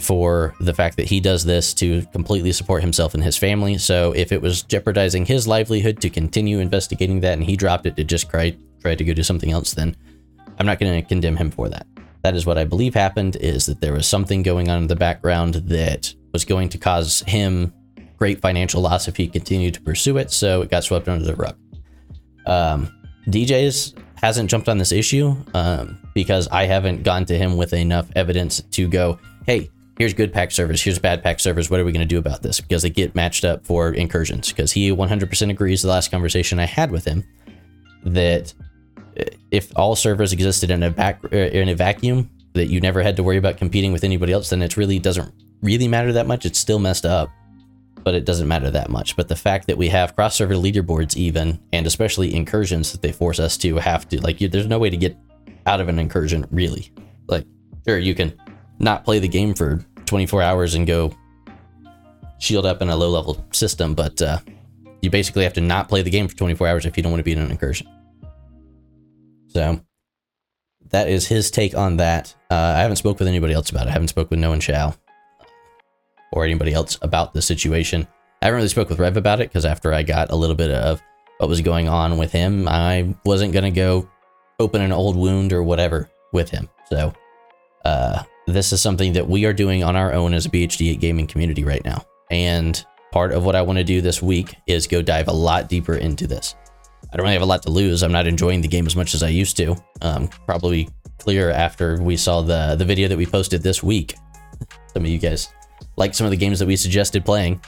for the fact that he does this to completely support himself and his family. So if it was jeopardizing his livelihood to continue investigating that and he dropped it to just try, try to go do something else, then I'm not going to condemn him for that. That is what I believe happened is that there was something going on in the background that was going to cause him great financial loss if he continued to pursue it. So it got swept under the rug. Um, DJs hasn't jumped on this issue um, because I haven't gone to him with enough evidence to go, hey, here's good pack servers, here's bad pack servers. What are we going to do about this? Because they get matched up for incursions. Because he 100% agrees. The last conversation I had with him that if all servers existed in a back uh, in a vacuum, that you never had to worry about competing with anybody else, then it really doesn't really matter that much. It's still messed up but it doesn't matter that much. But the fact that we have cross server leaderboards, even, and especially incursions that they force us to have to, like, you, there's no way to get out of an incursion, really. Like, sure, you can not play the game for 24 hours and go shield up in a low level system, but uh, you basically have to not play the game for 24 hours if you don't want to be in an incursion. So, that is his take on that. Uh, I haven't spoke with anybody else about it. I haven't spoke with no one shall or anybody else about the situation. I haven't really spoke with Rev about it because after I got a little bit of what was going on with him, I wasn't gonna go open an old wound or whatever with him. So uh, this is something that we are doing on our own as a BHD gaming community right now. And part of what I want to do this week is go dive a lot deeper into this. I don't really have a lot to lose. I'm not enjoying the game as much as I used to. Um, probably clear after we saw the the video that we posted this week. Some of you guys like some of the games that we suggested playing.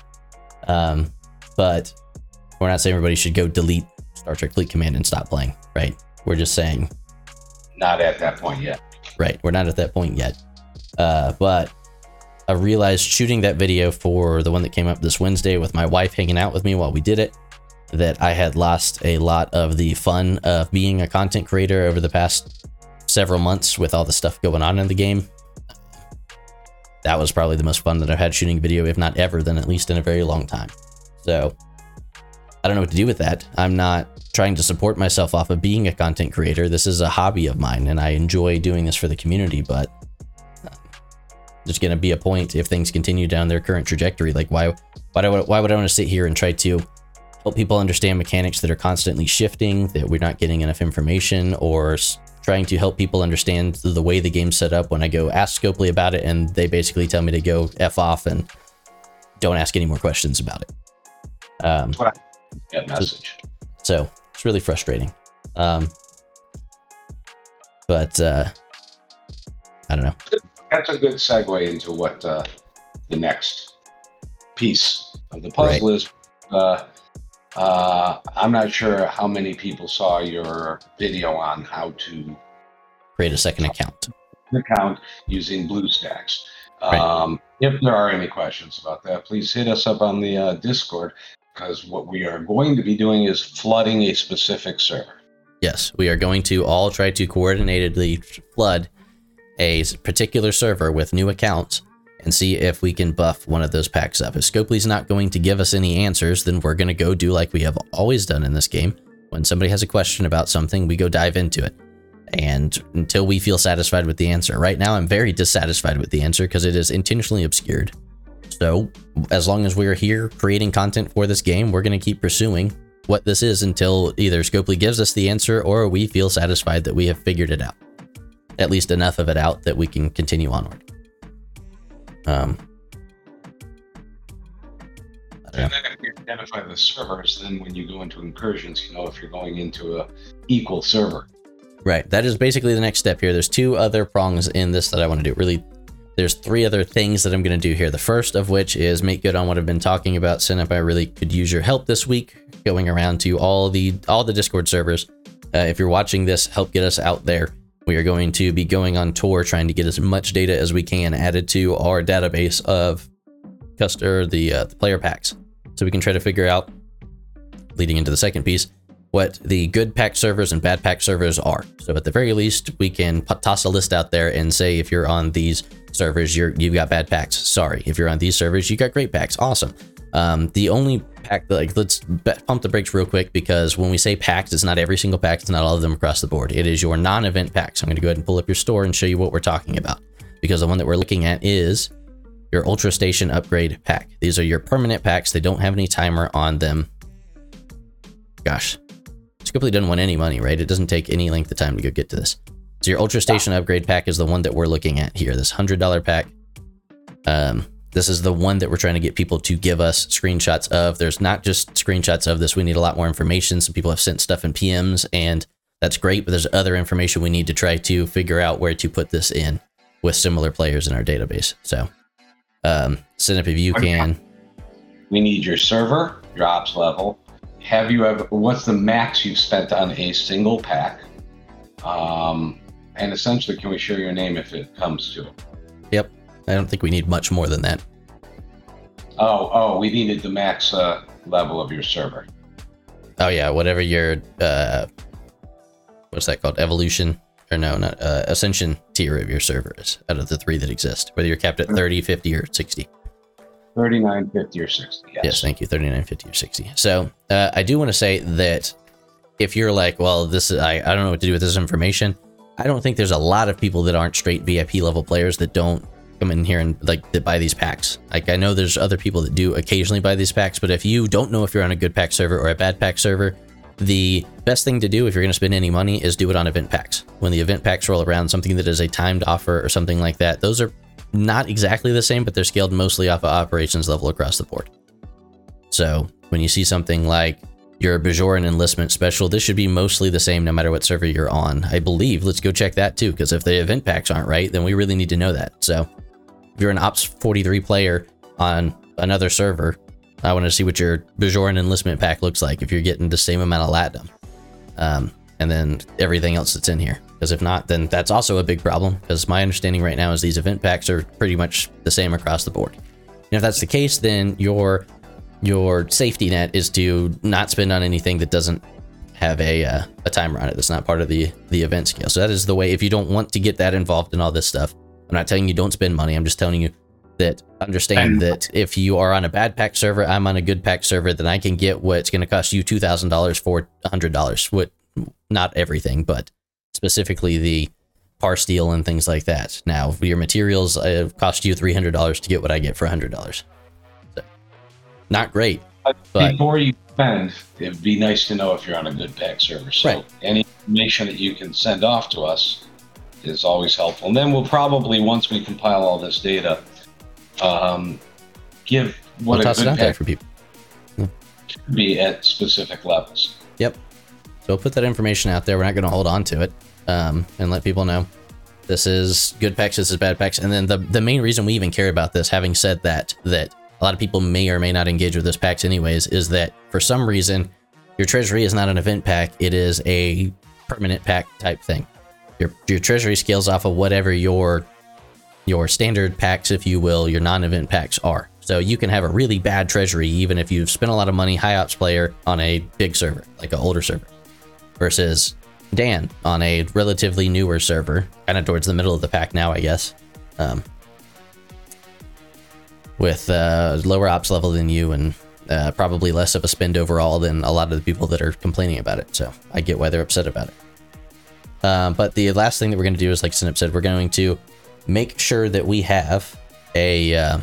Um, but we're not saying everybody should go delete Star Trek Fleet Command and stop playing, right? We're just saying not at that point yet. Right, we're not at that point yet. Uh, but I realized shooting that video for the one that came up this Wednesday with my wife hanging out with me while we did it, that I had lost a lot of the fun of being a content creator over the past several months with all the stuff going on in the game. That was probably the most fun that I've had shooting video, if not ever, then at least in a very long time. So I don't know what to do with that. I'm not trying to support myself off of being a content creator. This is a hobby of mine and I enjoy doing this for the community, but uh, there's going to be a point if things continue down their current trajectory. Like why, why, do why would I want to sit here and try to help people understand mechanics that are constantly shifting, that we're not getting enough information, or trying to help people understand the way the game's set up when I go ask Scopely about it and they basically tell me to go F off and don't ask any more questions about it. Um, message. so it's really frustrating. Um, but uh, I don't know. That's a good segue into what uh, the next piece of the puzzle is. Uh, uh, I'm not sure how many people saw your video on how to Create a second account. account using BlueStacks. Right. Um, if there are any questions about that, please hit us up on the uh, Discord because what we are going to be doing is flooding a specific server. Yes, we are going to all try to coordinatedly flood a particular server with new accounts and see if we can buff one of those packs up. If Scopely's not going to give us any answers, then we're going to go do like we have always done in this game. When somebody has a question about something, we go dive into it. And until we feel satisfied with the answer. Right now, I'm very dissatisfied with the answer because it is intentionally obscured. So, as long as we're here creating content for this game, we're going to keep pursuing what this is until either Scopely gives us the answer or we feel satisfied that we have figured it out. At least enough of it out that we can continue onward. Um, And then if you identify the servers, then when you go into incursions, you know if you're going into a equal server. right. That is basically the next step here. There's two other prongs in this that I want to do. Really, there's three other things that I'm going to do here. The first of which is make good on what I've been talking about. Synap, I really could use your help this week, going around to all the all the Discord servers. Uh, if you're watching this, help get us out there. We are going to be going on tour, trying to get as much data as we can added to our database of customer the, uh, the player packs, so we can try to figure out, leading into the second piece, what the good pack servers and bad pack servers are. So at the very least, we can toss a list out there and say if you're on these servers, you're you've got bad packs. Sorry, if you're on these servers, you got great packs. Awesome. Um, the only pack, like let's pump the brakes real quick because when we say packs, it's not every single pack. It's not all of them across the board. It is your non-event packs. I'm going to go ahead and pull up your store and show you what we're talking about because the one that we're looking at is your Ultra Station upgrade pack. These are your permanent packs. They don't have any timer on them. Gosh, Scopely doesn't want any money, right? It doesn't take any length of time to go get to this. So your Ultra Station upgrade pack is the one that we're looking at here. This hundred dollar pack. Um, this is the one that we're trying to get people to give us screenshots of. There's not just screenshots of this. We need a lot more information. Some people have sent stuff in PMs, and that's great. But there's other information we need to try to figure out where to put this in with similar players in our database. So, um, Synap, if you can. We need your server, your ops level. Have you ever? What's the max you've spent on a single pack? Um, and essentially, can we share your name if it comes to it? I don't think we need much more than that. Oh, oh, we needed the max uh, level of your server. Oh yeah, whatever your uh, what's that called? Evolution or no, not uh, Ascension tier of your server is out of the three that exist. Whether you're capped at 30, 50, or 60. 39, 50, or 60. Yes. Yes, thank you. 39, 50, or 60. So uh, I do want to say that if you're like, well, this is I, I don't know what to do with this information. I don't think there's a lot of people that aren't straight VIP level players that don't come in here and like that buy these packs. Like I know there's other people that do occasionally buy these packs, but if you don't know if you're on a good pack server or a bad pack server, the best thing to do if you're going to spend any money is do it on event packs. When the event packs roll around, something that is a timed offer or something like that, those are not exactly the same, but they're scaled mostly off of operations level across the board. So when you see something like your Bajoran enlistment special, this should be mostly the same no matter what server you're on. I believe. Let's go check that too, because if the event packs aren't right, then we really need to know that. So if you're an Ops 43 player on another server, I want to see what your Bajoran enlistment pack looks like if you're getting the same amount of Latinum. Um, and then everything else that's in here. Because if not, then that's also a big problem. Because my understanding right now is these event packs are pretty much the same across the board. And if that's the case, then your your safety net is to not spend on anything that doesn't have a uh, a timer on it. That's not part of the the event scale. So that is the way. If you don't want to get that involved in all this stuff, I'm not telling you don't spend money. I'm just telling you that understand And- that if you are on a bad pack server, I'm on a good pack server, then I can get what's going to cost you two thousand dollars for hundred dollars. What not everything, but specifically the parsteel and things like that. Now your materials uh, cost you three hundred dollars to get what I get for hundred dollars. So, not great, but Before you spend, it'd be nice to know if you're on a good pack server. So Right. any information that you can send off to us is always helpful. And then we'll probably, once we compile all this data, um, give what we'll a toss it good out there for people. be at specific levels. Yep. So we'll put that information out there. We're not going to hold on to it um, and let people know this is good packs, this is bad packs. And then the, the main reason we even care about this, having said that, that a lot of people may or may not engage with this packs anyways, is that for some reason, your treasury is not an event pack. It is a permanent pack type thing. Your, your treasury scales off of whatever your your standard packs, if you will, your non-event packs are. So you can have a really bad treasury even if you've spent a lot of money, high ops player on a big server, like an older server, versus Dan on a relatively newer server, kind of towards the middle of the pack now, I guess, um, with uh, lower ops level than you and uh, probably less of a spend overall than a lot of the people that are complaining about it. So I get why they're upset about it. Um, but the last thing that we're going to do is, like Sinip said, we're going to make sure that we have a uh,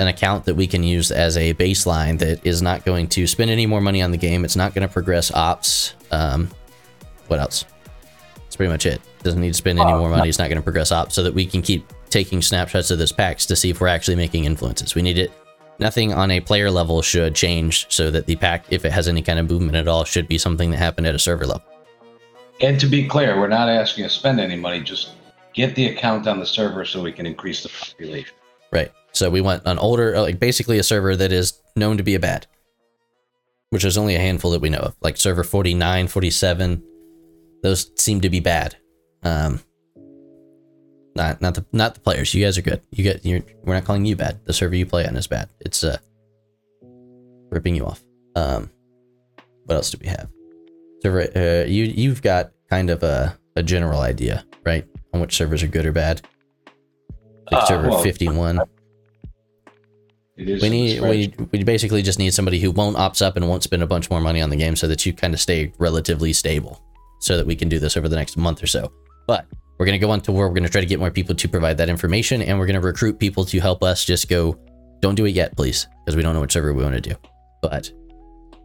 an account that we can use as a baseline that is not going to spend any more money on the game. It's not going to progress ops. Um, what else? That's pretty much it. Doesn't need to spend any Oh, more money. It's not going to progress ops, so that we can keep taking snapshots of this packs to see if we're actually making influences. We need it. Nothing on a player level should change, so that the pack, if it has any kind of movement at all, should be something that happened at a server level. And to be clear, we're not asking you to spend any money. Just get the account on the server so we can increase the population. Right. So we want an older, uh, like basically a server that is known to be a bad, which there's only a handful that we know of, like server 49, 47. Those seem to be bad. Um, not not the not the players. You guys are good. You get you're we're not calling you bad. The server you play on is bad. It's uh ripping you off. Um, what else do we have? Uh, you you've got kind of a a general idea, right, on which servers are good or bad. Like Uh, server well, 51. We need we, we basically just need somebody who won't ops up and won't spend a bunch more money on the game so that you kind of stay relatively stable so that we can do this over the next month or so. But we're going to go on to where We're going to try to get more people to provide that information and we're going to recruit people to help us just go don't do it yet, please, because we don't know which server we want to do. But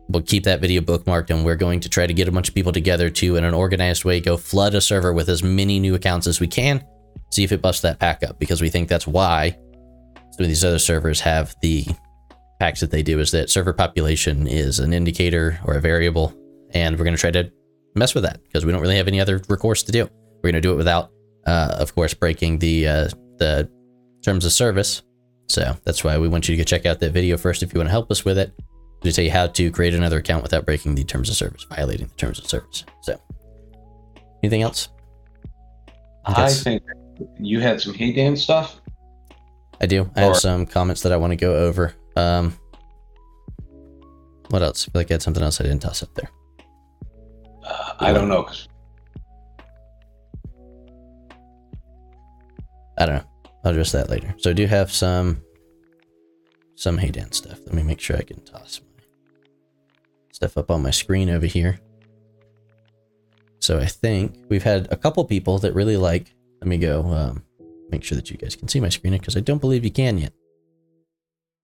we'll keep that video bookmarked and we're going to try to get a bunch of people together to in an organized way go flood a server with as many new accounts as we can. See if it busts that pack up because we think that's why some of these other servers have the packs that they do is that server population is an indicator or a variable and we're going to try to mess with that because we don't really have any other recourse to do we're going to do it without uh, of course breaking the uh, the terms of service so that's why we want you to go check out that video first if you want to help us with it to tell you how to create another account without breaking the terms of service violating the terms of service so anything else I think you had some Hey Dan stuff. I do. I have some comments that I want to go over. Um, what else? I feel like I had something else I didn't toss up there. Uh, I don't know. I don't know. I'll address that later. So I do have some some Hey Dan stuff. Let me make sure I can toss stuff up on my screen over here. So I think we've had a couple people that really like. Let me go um, make sure that you guys can see my screen because I don't believe you can yet.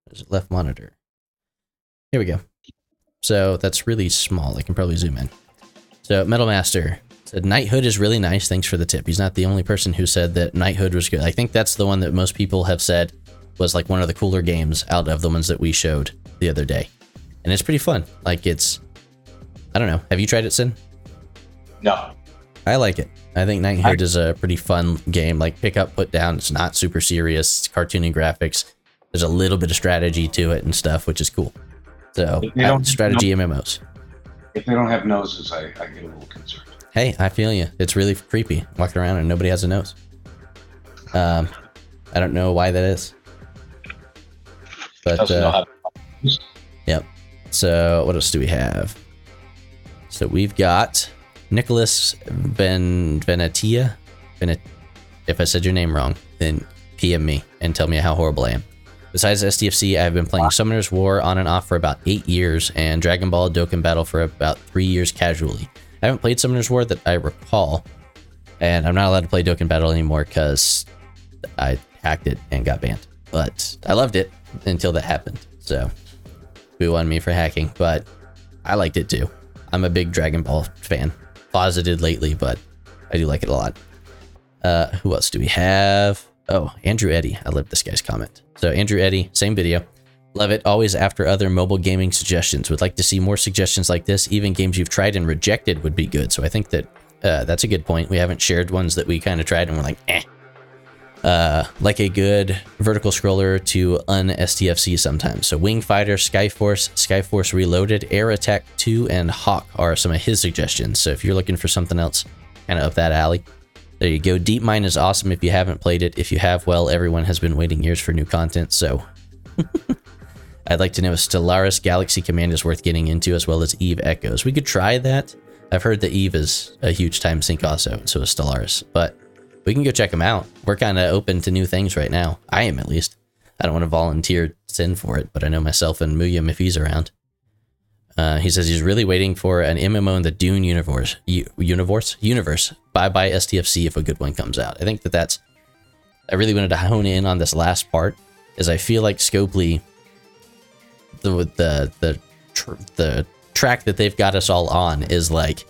There's a left monitor. Here we go. So that's really small. I can probably zoom in. So Metal Master said Knighthood is really nice. Thanks for the tip. He's not the only person who said that Knighthood was good. I think that's the one that most people have said was like one of the cooler games out of the ones that we showed the other day. And it's pretty fun. Like it's I don't know. Have you tried it, Sin? no. I like it. I think Knighthood is a pretty fun game. Like pick up, put down. It's not super serious. It's cartoony graphics. There's a little bit of strategy to it and stuff, which is cool. So If they don't- strategy MMOs. If they don't have noses, I, I get a little concerned. hey, I feel you. It's really creepy walking around and nobody has a nose. Um, I don't know why that is. But uh. So uh, what else do we have? So we've got Nicholas Ben Venetia. Venet- if I said your name wrong, then PM me and tell me how horrible I am. Besides STFC, I've been playing Summoner's War on and off for about eight years, and Dragon Ball Dokkan Battle for about three years casually. I haven't played Summoner's War that I recall, and I'm not allowed to play Dokkan Battle anymore because I hacked it and got banned. But I loved it until that happened. So boo on me for hacking, but I liked it too. I'm a big Dragon Ball fan. Closeted lately, but I do like it a lot. Uh, who else do we have? Oh, Andrew Eddy. I love this guy's comment. So Andrew Eddy, same video. Love it. Always after other mobile gaming suggestions. Would like to see more suggestions like this. Even games you've tried and rejected would be good. So I think that uh, that's a good point. We haven't shared ones that we kind of tried and we're like, eh. Uh, like a good vertical scroller to un STFC sometimes. So Wing Fighter, Skyforce, Skyforce Reloaded, Air Attack 2, and Hawk are some of his suggestions. So if you're looking for something else kind of up that alley, there you go. Deep Mine is awesome if you haven't played it. If you have, well, everyone has been waiting years for new content, so I'd like to know if Stellaris Galaxy Command is worth getting into as well as Eve Echoes. We could try that. I've heard that Eve is a huge time sink also, so is Stellaris, but we can go check them out. We're kind of open to new things right now. I am at least. I don't want to volunteer sin for it, but I know myself and Muyam if he's around. Uh, he says he's really waiting for an MMO in the Dune universe. U- universe? Universe. Bye bye STFC if a good one comes out. I think that that's. I really wanted to hone in on this last part, is I feel like Scopely, the the the tr- the track that they've got us all on is like,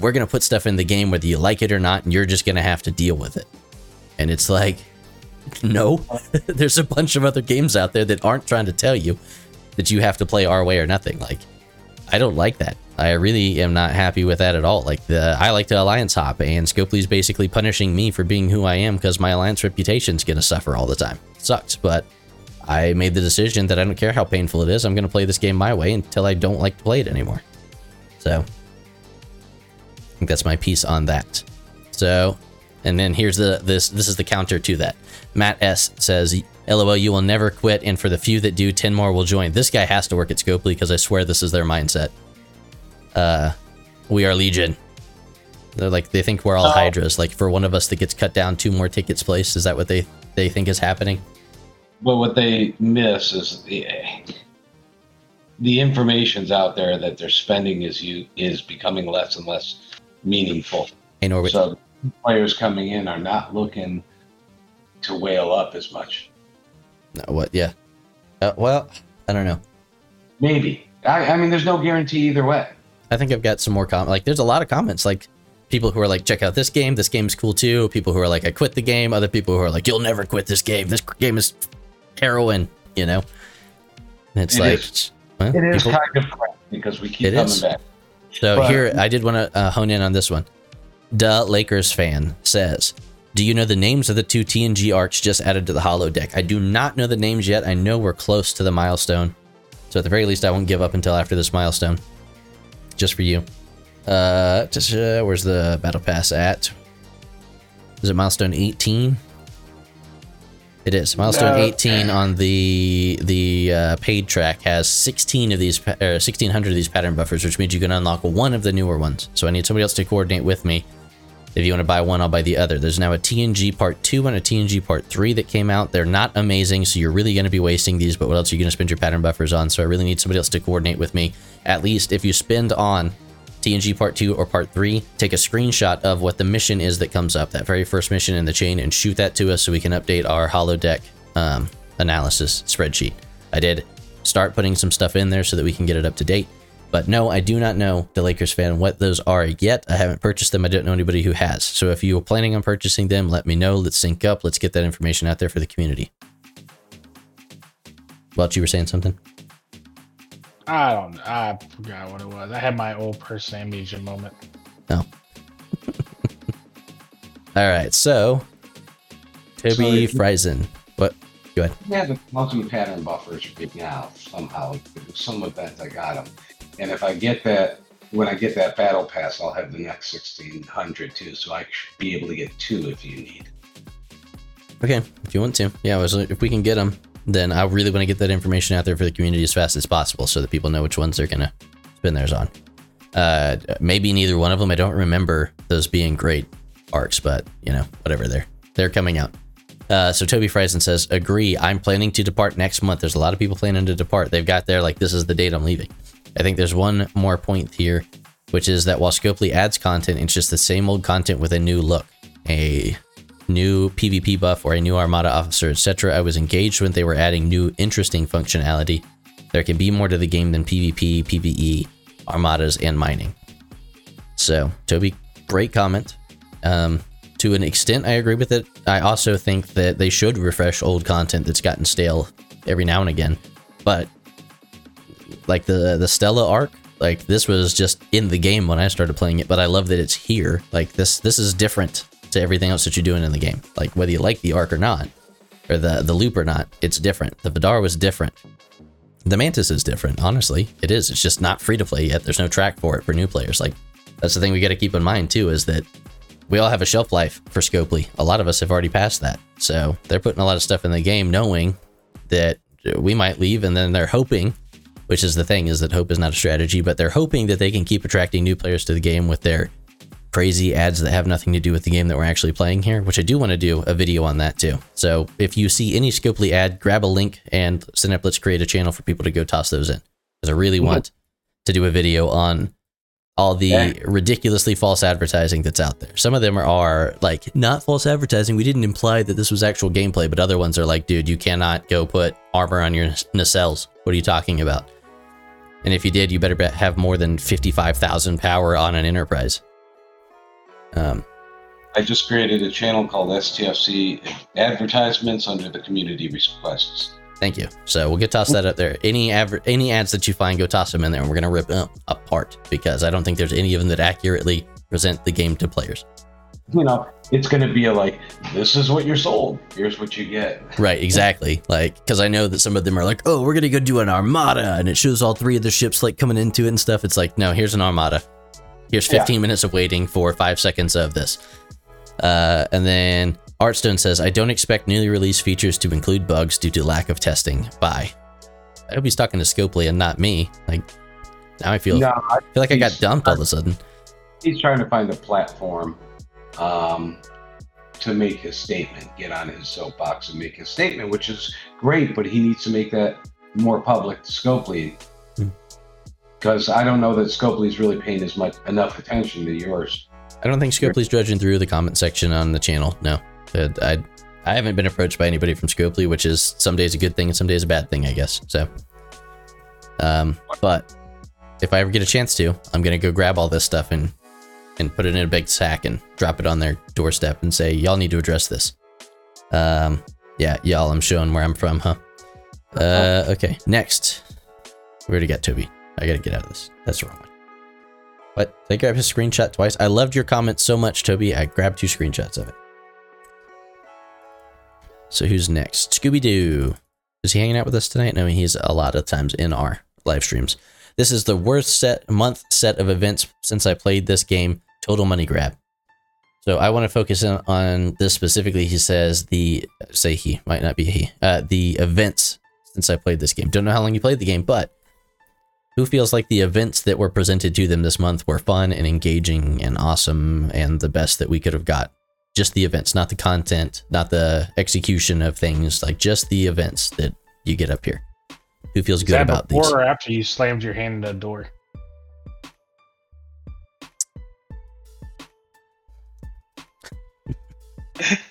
we're gonna put stuff in the game whether you like it or not, and you're just gonna have to deal with it. And it's like, no, there's a bunch of other games out there that aren't trying to tell you that you have to play our way or nothing. Like, I don't like that. I really am not happy with that at all. Like the I like to alliance hop, and Scopely's basically punishing me for being who I am because my alliance reputation's gonna suffer all the time. it sucks, but I made the decision that I don't care how painful it is. I'm gonna play this game my way until I don't like to play it anymore. So think that's my piece on that. So, and then here's the this this is the counter to that. Matt S says, "LOL, you will never quit, and for the few that do, ten more will join." This guy has to work at Scopely because I swear this is their mindset. Uh, we are Legion. They're like they think we're all Oh. Hydras. Like for one of us that gets cut down, two more tickets placed. Is that what they they think is happening? But what they miss is the the information's out there that they're spending is you is becoming less and less meaningful. Hey Norwood, So players coming in are not looking to whale up as much. No, what? Yeah. Uh, well, I don't know. Maybe. I, I mean, there's no guarantee either way. I think I've got some more comments. Like, there's a lot of comments. Like, people who are like, check out this game. This game's cool too. People who are like, I quit the game. Other people who are like, you'll never quit this game. This game is heroin. You know. And it's It like, is. well, It is people- kind of crap because we keep coming is. back. So But- here, I did want to uh, hone in on this one. Duh, Lakers fan says, "Do you know the names of the two TNG arcs just added to the holodeck? I do not know the names yet. I know we're close to the milestone, so at the very least, I won't give up until after this milestone. Just for you. Uh, just, uh where's the battle pass at? Is it milestone 18? It is milestone No. 18 on the the uh, paid track has 16 of these pa- uh, 1600 of these pattern buffers, which means you can unlock one of the newer ones. So I need somebody else to coordinate with me. If you want to buy one, I'll buy the other. There's now a TNG Part 2 and a TNG Part 3 that came out. They're not amazing, so you're really going to be wasting these, but what else are you going to spend your pattern buffers on? So I really need somebody else to coordinate with me. At least if you spend on TNG Part 2 or Part 3, take a screenshot of what the mission is that comes up, that very first mission in the chain, and shoot that to us so we can update our holodeck um, analysis spreadsheet. I did start putting some stuff in there so that we can get it up to date. But no, I do not know the Lakers fan what those are yet. I haven't purchased them. I don't know anybody who has. So if you are planning on purchasing them, let me know. Let's sync up. Let's get that information out there for the community. Well, you were saying something? I don't. I forgot what it was. I had my old person amnesia moment. No. All right. So, Toby So- Friesen. What? Go ahead. Yeah, the quantum pattern buffers right now somehow. Some events I got them, and if I get that when I get that battle pass, I'll have the next 1600 too. So I should be able to get two if you need. Okay, if you want to, yeah. If we can get them, then I really want to get that information out there for the community as fast as possible, so that people know which ones they're gonna spend theirs on. Uh, maybe neither one of them. I don't remember those being great arcs, but you know, whatever. They're they're coming out. Uh, so Toby Friesen says, "Agree. I'm planning to depart next month. There's a lot of people planning to depart. They've got there like this is the date I'm leaving. I think there's one more point here, which is that while Scopely adds content, it's just the same old content with a new look, a new PvP buff or a new Armada officer, etc. I was engaged when they were adding new interesting functionality. There can be more to the game than PvP, PvE, Armadas, and mining. So, Toby, great comment. Um, to an extent, I agree with it. I also think that they should refresh old content that's gotten stale every now and again. But like the the Stella arc, like this was just in the game when I started playing it, but I love that it's here. Like this this is different to everything else that you're doing in the game. Like whether you like the arc or not, or the the loop or not, it's different. The Vidar was different. The Mantis is different, honestly. It is. It's just not free to play yet. There's no track for it for new players. Like that's the thing we got to keep in mind too is that we all have a shelf life for Scopely. A lot of us have already passed that. So they're putting a lot of stuff in the game knowing that we might leave and then they're hoping, which is the thing is that hope is not a strategy, but they're hoping that they can keep attracting new players to the game with their crazy ads that have nothing to do with the game that we're actually playing here, which I do want to do a video on that too. So if you see any Scopely ad, grab a link and send up, let's create a channel for people to go toss those in. Because I really want to do a video on all the Yeah. ridiculously false advertising that's out there. Some of them are, are like not false advertising. We didn't imply that this was actual gameplay, but other ones are like, dude, you cannot go put armor on your nacelles. What are you talking about? And if you did, you better bet have more than 55,000 power on an enterprise. Um, I just created a channel called STFC advertisements under the community requests. thank you. So we'll get toss that up there. Any adver- any ads that you find, go toss them in there, and we're gonna rip them apart because I don't think there's any of them that accurately present the game to players. You know, it's going to be a like, this is what you're sold. Here's what you get. Right, exactly. Like, because I know that some of them are like, oh, we're gonna go do an armada, and it shows all three of the ships like coming into it and stuff. It's like, no, here's an armada. Here's 15 minutes of waiting for five seconds of this. Uh, and then Artstone says, I don't expect newly released features to include bugs due to lack of testing. Bye. I hope he's talking to Scopely and not me. Like, now I feel, No, I feel like I got dumped all of a sudden. he's trying to find a platform um, to make his statement, get on his soapbox and make his statement, which is great, but he needs to make that more public to Scopely. Because I don't know that Scopely's really paying as much enough attention to yours. I don't think Scopely's dredging through the comment section on the channel. No, Uh, I I haven't been approached by anybody from Scopely, which is some days a good thing and some days a bad thing, I guess. So, um, but if I ever get a chance to, I'm gonna go grab all this stuff and and put it in a big sack and drop it on their doorstep and say, y'all need to address this. Um, yeah, y'all, I'm showing where I'm from, huh? Uh, okay. Next, we already got Toby. I gotta get out of this. That's the wrong one. What? They grabbed his screenshot twice. I loved your comment so much, Toby. I grabbed two screenshots of it. So who's next? Scooby Doo. Is he hanging out with us tonight? No, he's a lot of times in our live streams. This is the worst set month set of events since I played this game. Total money grab. So I want to focus in on this specifically. He says the say he might not be he. Uh, the events since I played this game. Don't know how long you played the game, but who feels like the events that were presented to them this month were fun and engaging and awesome and the best that we could have got? Just the events, not the content, not the execution of things, like just the events that you get up here. Who feels Is good that about before these? or after you slammed your hand in the door?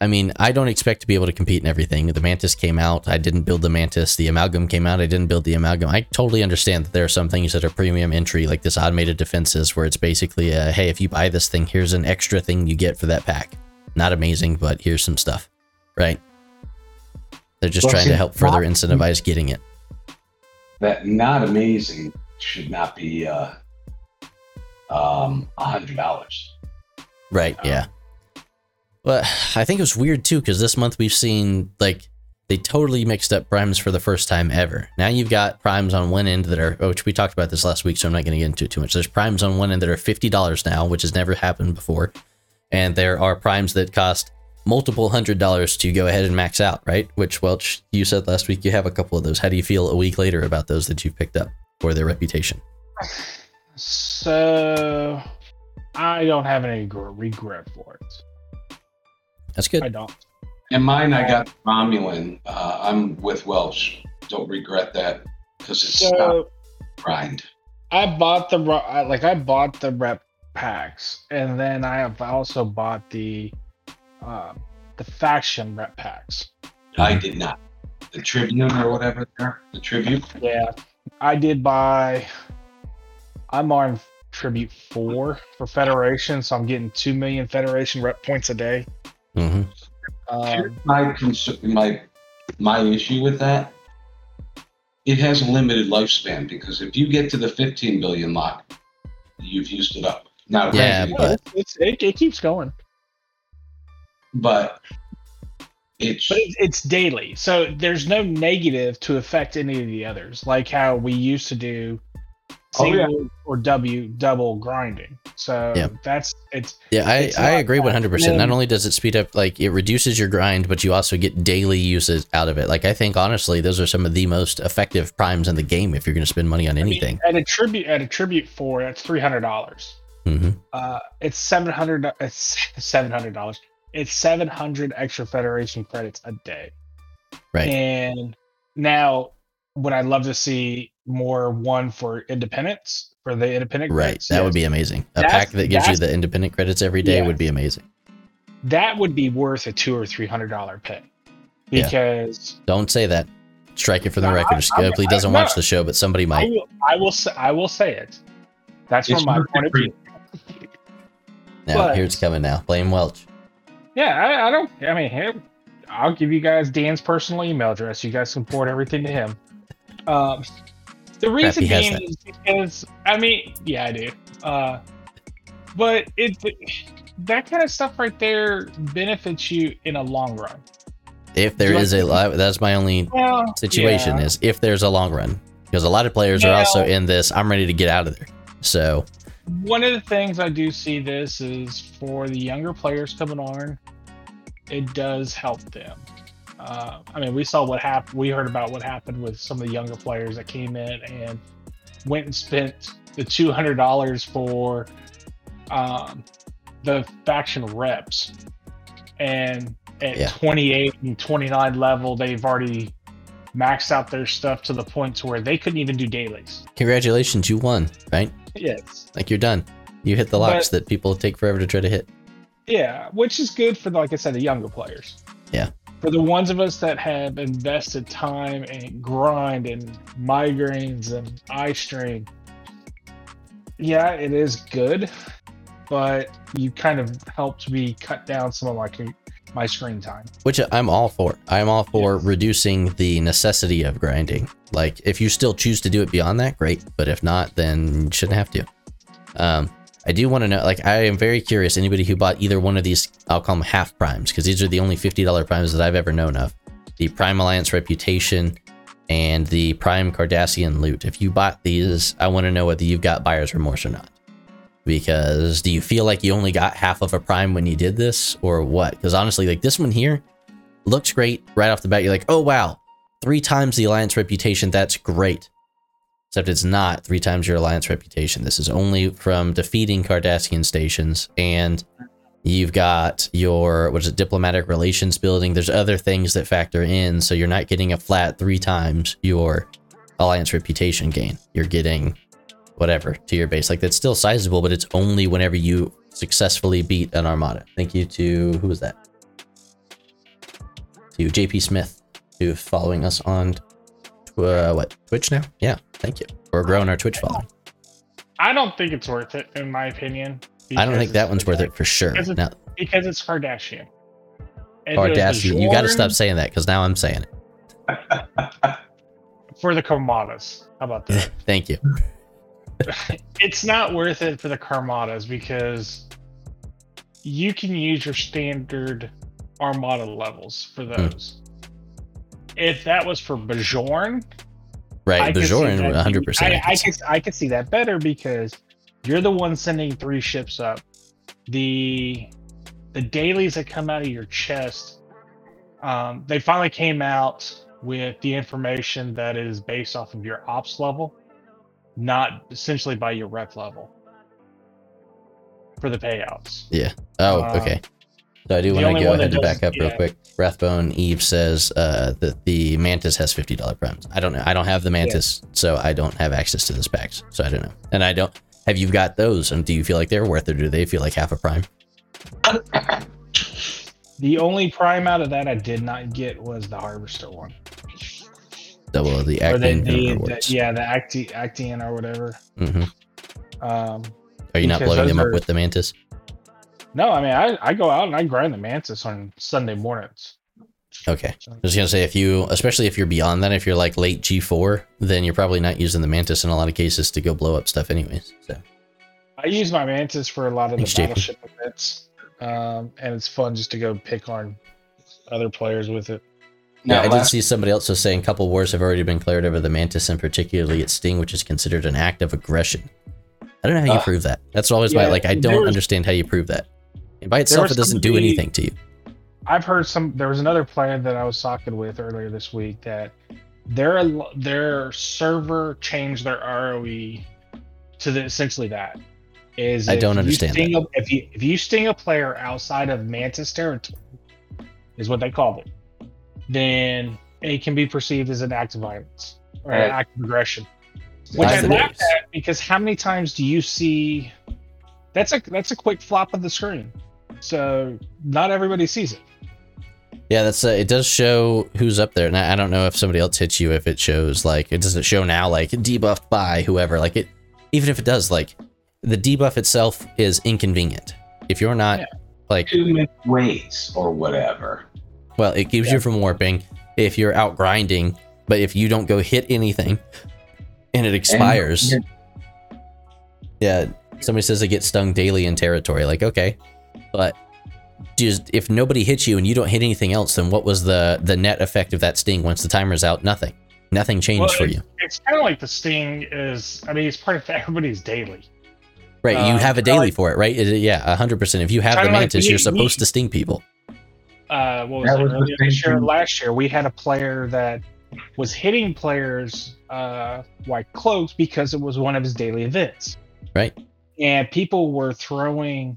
I mean, I don't expect to be able to compete in everything. The Mantis came out. I didn't build the Mantis. The Amalgam came out. I didn't build the Amalgam. I totally understand that there are some things that are premium entry, like this automated defenses, where it's basically, a, hey, if you buy this thing, here's an extra thing you get for that pack. Not amazing, but here's some stuff, right? They're just Well, trying to help further incentivize getting it. That not amazing should not be uh, um, $100. Right. Yeah. Well, I think it was weird too because this month we've seen like they totally mixed up primes for the first time ever. Now you've got primes on one end that are, which we talked about this last week, so I'm not going to get into it too much. There's primes on one end that are fifty dollars now, which has never happened before, and there are primes that cost multiple hundred dollars to go ahead and max out, right? Which Welch, you said last week you have a couple of those. How do you feel a week later about those that you've picked up for their reputation? So I don't have any regret for it. That's good. I don't. In mine, I got Romulan. Uh, I'm with Welch. Don't regret that because it's not So grind. I bought the like I bought the rep packs, and then I have also bought the um, the faction rep packs. I did not. The Tribune or whatever there, the Tribute. Yeah, I did buy. I'm on tribute four for Federation, so I'm getting two million Federation rep points a day. Hmm Um, my cons- my my issue with that. It has a limited lifespan because if you get to the 15 billion lock, you've used it up. Now, Yeah, but- it's, it's, it, it keeps going, but it's but it's, it's daily, so there's no negative to affect any of the others, like how we used to do Oh, single yeah. or W double grinding. So Yeah. that's it's Yeah, I, It's I agree 100%. Not only does it speed up, like, it reduces your grind, but you also get daily uses out of it. Like, I think, honestly, those are some of the most effective primes in the game if you're going to spend money on I mean, anything. at a tribute at a tribute for That's three hundred dollars. hmm Uh, it's seven hundred. It's seven hundred dollars. It's seven hundred extra Federation credits a day. Right. And now, would I love to see more one for independence for the independent? Right. credits? That would be amazing. A That's- pack that gives you the independent credits every day Yeah. would be amazing. that would be worth a two or three hundred dollar pay Yeah. because Don't say that. Strike it from the No, record. I- Scopely doesn't no. watch the show, but somebody I might. will, I will say I will say it. That's It's from my point of view. Now, but- here it's coming now. Blame Welch. Yeah, I, I don't. I mean, I'll give you guys Dan's personal email address. You guys can forward everything to him. Um, the reason being that. is because I mean, yeah, I do. Uh, but it that kind of stuff right there benefits you in a long run. If there Do is a think- that's my only Well, situation yeah. is if there's a long run. Because a lot of players are also in this, I'm ready to get out of there. So, one of the things I do see this is for the younger players coming on, it does help them. Uh, I mean, we saw what happened. We heard about what happened with some of the younger players that came in and went and spent the two hundred dollars for um, the faction reps, and at Yeah. twenty eight and twenty nine level, they've already maxed out their stuff to the point to where they couldn't even do dailies. congratulations, you won, right? Yes. Like you're done. You hit the locks that people take forever to try to hit. Yeah, which is good for, like I said, the younger players. Yeah. For the ones of us that have invested time and grind and migraines and eye strain, yeah, it is good, but you kind of helped me cut down some of my my screen time. Which I'm all for. I'm all for reducing the necessity of grinding. Like, if you still choose to do it beyond that, great. But if not, then you shouldn't have to. Um, I do want to know, like, I am very curious. Anybody who bought either one of these, I'll call them half primes, because these are the only $50 primes that I've ever known of. The Prime Alliance Reputation and the Prime Cardassian Loot. If you bought these, I want to know whether you've got buyer's remorse or not. Because do you feel like you only got half of a prime when you did this, or what? Because honestly, like this one here looks great right off the bat. You're like, oh wow, three times the alliance reputation. That's great. Except it's not three times your alliance reputation. This is only from defeating Cardassian stations, and you've got your what is it, diplomatic relations building. There's other things that factor in, so you're not getting a flat three times your alliance reputation gain. You're getting whatever to your base. Like that's still sizable, but it's only whenever you successfully beat an armada. Thank you to who was that? To JP Smith, who's following us on uh, what Twitch now? Yeah, thank you. We're growing our Twitch following. I don't think it's worth it, in my opinion. I don't think that one's worth it for sure. Because it's- because it's Kardashian. And it Kardashian, you got to stop saying that because now I'm saying it. for the Karmadas. How about that? Thank you. it's not worth it for the Karmadas because you can use your standard Armada levels for Hmm. If that was for Bajorn, Right, I see Bajoran, that- 100%. I, I I, could see. could I could see that better because you're the one sending three ships up. The the dailies that come out of your chest, um, they finally came out with the information that is based off of your ops level, not essentially by your rep level for the payouts. Yeah. Oh, Um, okay. So I do want to go ahead and back up real quick. Rathbone Eve says uh, that the Mantis has fifty dollar primes. I don't know. I don't have the Mantis, so I don't have access to the specs. So I don't know. And I don't. Have you got those? And do you feel like they're worth it, or do they feel like half a prime? The only prime out of that I did not get was the harvester one. Double the acting the, the- yeah, the Acti, Actian or whatever. hmm Um, Are you not blowing them up with the Mantis? No, I mean I, I go out and I grind the mantis on Sunday mornings. Okay. I was gonna say if you, especially if you're beyond that, if you're like late G four, then you're probably not using the Mantis in a lot of cases to go blow up stuff, anyways. So I use my mantis for a lot of the Thanks, JP. battleship events, um, and it's fun just to go pick on other players with it. yeah, I did last- see somebody else was saying a couple wars have already been declared over the Mantis, and particularly its sting, which is considered an act of aggression. I don't know how you Uh, prove that. That's always my like. I don't was- understand how you prove that. And by itself, it doesn't do somebody- anything to you. I've heard some. There was another player that I was talking with earlier this week that their their server changed their ROE to the, essentially that. Is I don't you understand sting a- if you if you sting a player outside of Mantis territory, is what they called it, then it can be perceived as an act of violence or an act of aggression. Which I it laughed at because how many times do you see? That's a that's a quick flop of the screen, so not everybody sees it. Yeah, that's uh, it. Does show who's up there, and I, I don't know if somebody else hits you. If it shows like it doesn't show now, like debuffed by whoever. Like it, even if it does, like the debuff itself is inconvenient. If you're not Yeah. like Too many ways or whatever. Well, it keeps Yeah. you from warping if you're out grinding, but if you don't go hit anything and it expires, And- yeah, somebody says they get stung daily in territory. Like, okay, but just if nobody hits you and you don't hit anything else, then what was the the net effect of that sting once the timer's out? Nothing. Nothing changed Well, for it's- you. It's kind of like the sting is. I mean, it's part of everybody's daily. Right, you uh, have a daily like- for it, right? Is it- yeah, hundred percent. If you have the Kinda like mantis, we- you're supposed we- to sting people. Uh, what was That it? was Earlier this year, last year, we had a player that was hitting players uh, like cloaks because it was one of his daily events, Right. and people were throwing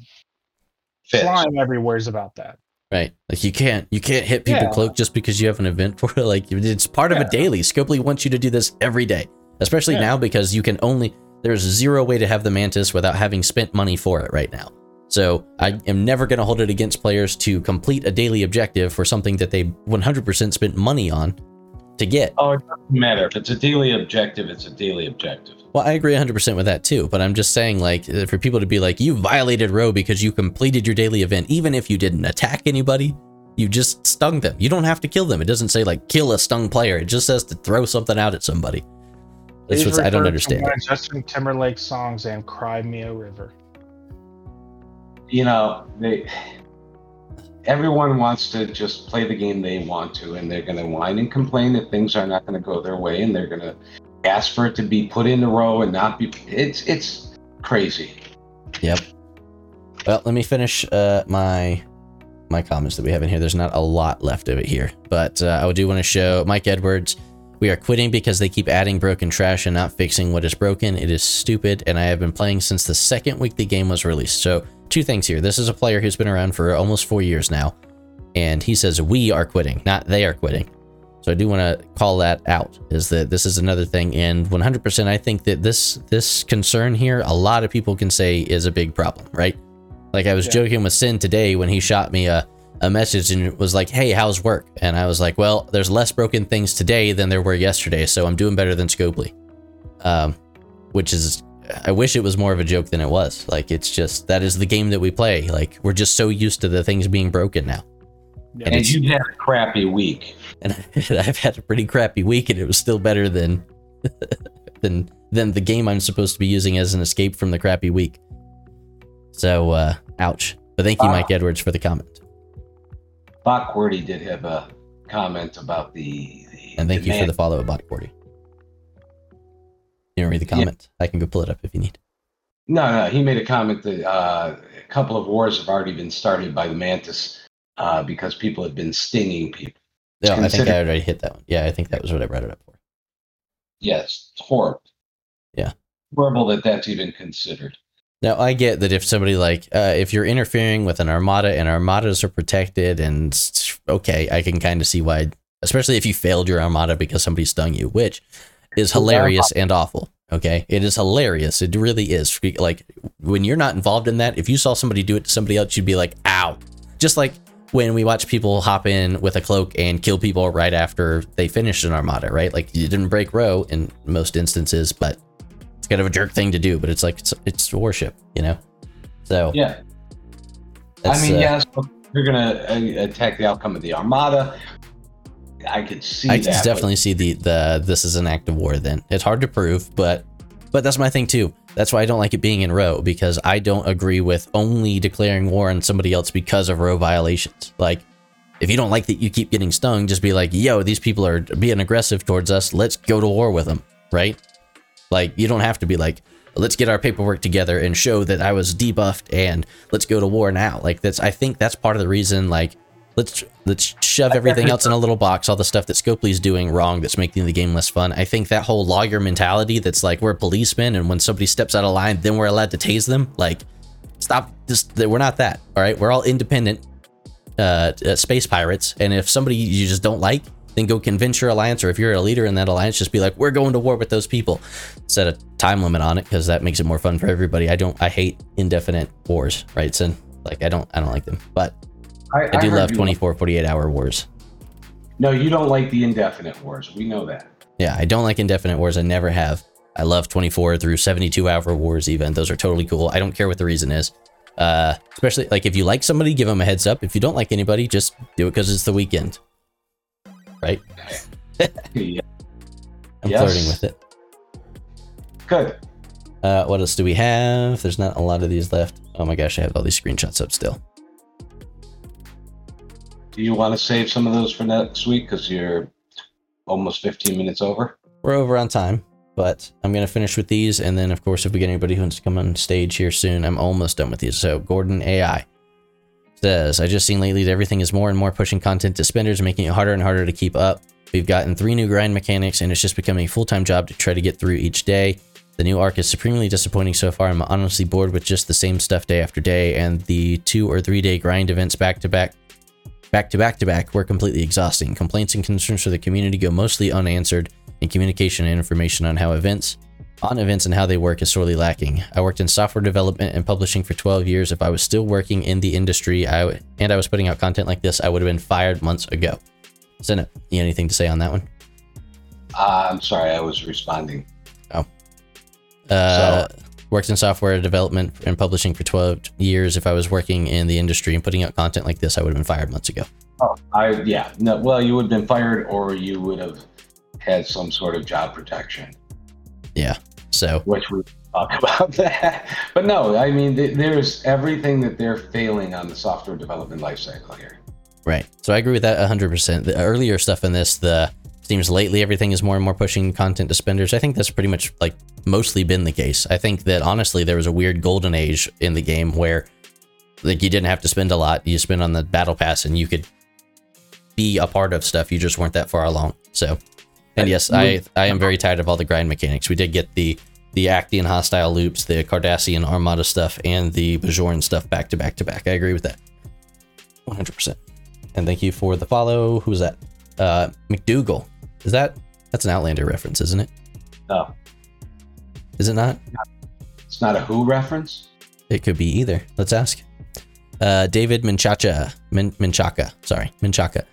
Fits. everywhere is about that. Right. Like you can't you can't hit people Yeah. cloak just because you have an event for it. Like it's part of a daily. Scopely wants you to do this every day. Especially Yeah. now because you can only there's zero way to have the mantis without having spent money for it right now. So I am never going to hold it against players to complete a daily objective for something that they 100% spent money on to get. Oh, it doesn't matter. If it's a daily objective, it's a daily objective. Well, I agree 100% with that too, but I'm just saying, like, uh, for people to be like, you violated ROE because you completed your daily event, even if you didn't attack anybody, you just stung them. You don't have to kill them. It doesn't say, like, kill a stung player. It just says to throw something out at somebody. That's what I don't refer to understand. one of Justin Timberlake songs and "Cry Me a River." You know, they everyone wants to just play the game they want to, and they're going to whine and complain that things are not going to go their way, and they're going to ask for it to be put in the ROE and not be. It's it's crazy. Yep. Well, let me finish uh, my my comments that we have in here. There's not a lot left of it here, but uh, I do want to show Mike Edwards. We are quitting because they keep adding broken trash and not fixing what is broken. It is stupid, and I have been playing since the second week the game was released. So, two things here. This is a player who's been around for almost four years now, and he says we are quitting, not they are quitting. So I do want to call that out. Is that this is another thing, and 100%, I think that this this concern here, a lot of people can say is a big problem, right? Like I was Yeah. joking with Sin today when he shot me a a message and was like, "Hey, how's work?" And I was like, "Well, there's less broken things today than there were yesterday, so I'm doing better than Scopely." Um, which is, I wish it was more of a joke than it was. Like it's just that is the game that we play. Like we're just so used to the things being broken now. Yeah. And And it's- you had a crappy week. and I've had a pretty crappy week, and it was still better than than than the game I'm supposed to be using as an escape from the crappy week. So, uh, ouch. But thank you, Ah. Mike Edwards, for the comment. Bach Qwerty did have a comment about the. the And thank you for the follow, Bot Cordy. You want to read the Yeah. comment? I can go pull it up if you need. No, no, he made a comment that uh, a couple of wars have already been started by the mantis uh, because people have been stinging people. No, I think I already hit that one. Yeah, I think that was what I brought it up for. Yes, it's horrible. Yeah. horrible that that's even considered. Now I get that if somebody like uh, if you're interfering with an armada and armadas are protected and okay, I can kind of see why, especially if you failed your armada because somebody stung you, which is hilarious and awful. Okay, it is hilarious. It really is. Like when you're not involved in that, if you saw somebody do it to somebody else, you'd be like, "Ow!" Just like when we watch people hop in with a cloak and kill people right after they finished an armada, right? Like you didn't break ROE in most instances, but it's kind of a jerk thing to do. But it's like it's, it's worship, you know. So Yeah, I mean, uh, yes, you're gonna uh, attack the outcome of the armada. I could see I that. but- definitely see the the this is an act of war. Then it's hard to prove, but but that's my thing too. That's why I don't like it being in ROE because I don't agree with only declaring war on somebody else because of ROE violations. Like if you don't like that you keep getting stung, just be like, yo, these people are being aggressive towards us. Let's go to war with them, right? Like you don't have to be like, let's get our paperwork together and show that I was debuffed and let's go to war now. Like that's I think that's part of the reason like let's let's shove everything else in a little box, all the stuff that Scopely's doing wrong that's making the game less fun. I think that whole lawyer mentality that's like we're policemen and when somebody steps out of line, then we're allowed to tase them. Like stop just we're not that. All right? We're all independent uh, uh space pirates and if somebody you just don't like then go convince your alliance or if you're a leader in that alliance just be like we're going to war with those people set a time limit on it because that makes it more fun for everybody i don't i hate indefinite wars right son like i don't i don't like them but I, i do heard love 24 48 hour wars No, you don't like the indefinite wars. We know that. yeah i don't like indefinite wars i never have i love 24 through 72 hour wars even those are totally cool i don't care what the reason is uh especially like if you like somebody give them a heads up if you don't like anybody just do it because it's the weekend right Yeah. i'm Yes. flirting with it Good. Uh, what else do we have? There's not a lot of these left. Oh my gosh, I have all these screenshots up still. Do you want to save some of those for next week because you're almost 15 minutes over? We're over on time, but I'm gonna finish with these, and then of course, if we get anybody who wants to come on stage here soon, I'm almost done with these. So Gordon AI says, I just seen lately that everything is more and more pushing content to spenders, making it harder and harder to keep up. We've gotten three new grind mechanics, and it's just becoming a full time job to try to get through each day. The new arc is supremely disappointing so far. I'm honestly bored with just the same stuff day after day, and the two or three day grind events back to back back to back to back were completely exhausting. Complaints and concerns for the community go mostly unanswered, and communication and information on how events on events and how they work is sorely lacking. I worked in software development and publishing for 12 years. If I was still working in the industry I w- and I was putting out content like this, I would have been fired months ago. Senate, you anything to say on that one? Uh, I'm sorry, I was responding. Oh. Uh, worked in software development and publishing for 12 years. If I was working in the industry and putting out content like this, I would have been fired months ago. Oh, I yeah. No, well, you would have been fired, or you would have had some sort of job protection, Yeah. So, which we talk about that. But no, I mean, th- there's everything that they're failing on the software development lifecycle here. Right. So I agree with that 100%. The earlier stuff in this, the seems lately everything is more and more pushing content to spenders. I think that's pretty much like mostly been the case. I think that honestly there was a weird golden age in the game where like you didn't have to spend a lot. You spend on the battle pass and you could be a part of stuff. You just weren't that far along. So and yes, I I am very tired of all the grind mechanics. We did get the the Actian hostile loops, the Cardassian Armada stuff, and the Bajoran stuff back to back to back. I agree with that. 100%. And thank you for the follow. Who's that? Uh, McDougal. Is that? That's an Outlander reference, isn't it? No, Is it not? it's not a Who reference. It could be either. Let's ask. Uh, David Minchacha. Min- Minchaka. Sorry, Minchaka.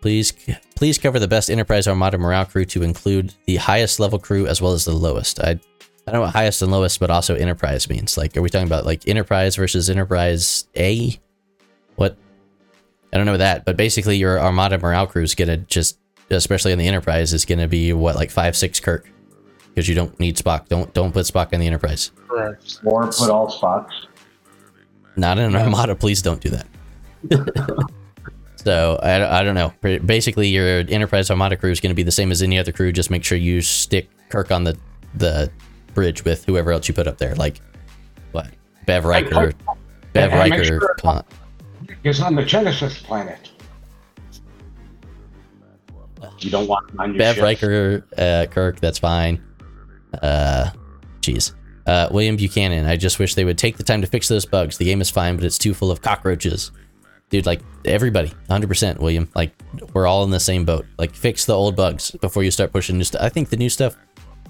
Please, please cover the best Enterprise Armada morale crew to include the highest level crew as well as the lowest. I, I don't know what highest and lowest, but also Enterprise means. Like, are we talking about like Enterprise versus Enterprise A? What? I don't know that, but basically your Armada morale crew is gonna just, especially in the Enterprise, is gonna be what like five six Kirk, because you don't need Spock. Don't don't put Spock on the Enterprise. Correct. Or put all spots. Not in an Armada. Please don't do that. So I, I don't know. Basically, your Enterprise Armada crew is going to be the same as any other crew. Just make sure you stick Kirk on the the bridge with whoever else you put up there. Like what? Bev Riker. Bev and make Riker. sure- It's on the Genesis planet. You don't want him on your Bev ship. Riker, uh, Kirk. That's fine. Uh, jeez. Uh, William Buchanan. I just wish they would take the time to fix those bugs. The game is fine, but it's too full of cockroaches. Dude, like everybody, 100%, William. Like we're all in the same boat. Like fix the old bugs before you start pushing new stuff. I think the new stuff,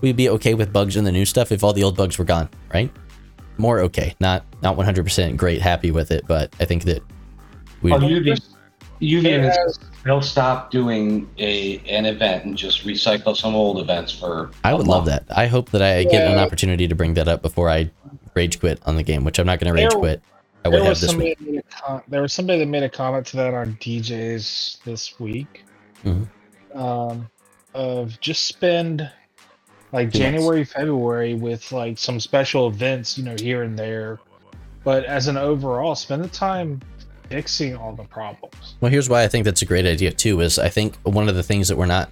we'd be okay with bugs in the new stuff if all the old bugs were gone, right? More okay, not not 100% great, happy with it, but I think that we. Oh, Uvian, It Uvian is, has- they'll stop doing a an event and just recycle some old events for. I would love that. I hope that I get an opportunity to bring that up before I rage quit on the game, which I'm not going to rage There- quit. I There would have was, this somebody week. that made a com- there was somebody that made a comment to that on DJs this week. Mhm. Um, of just spend like Yes. January, February with like some special events, you know, here and there. But as an overall, spend the time fixing all the problems. Well, here's why I think that's a great idea too. Is I think one of the things that we're not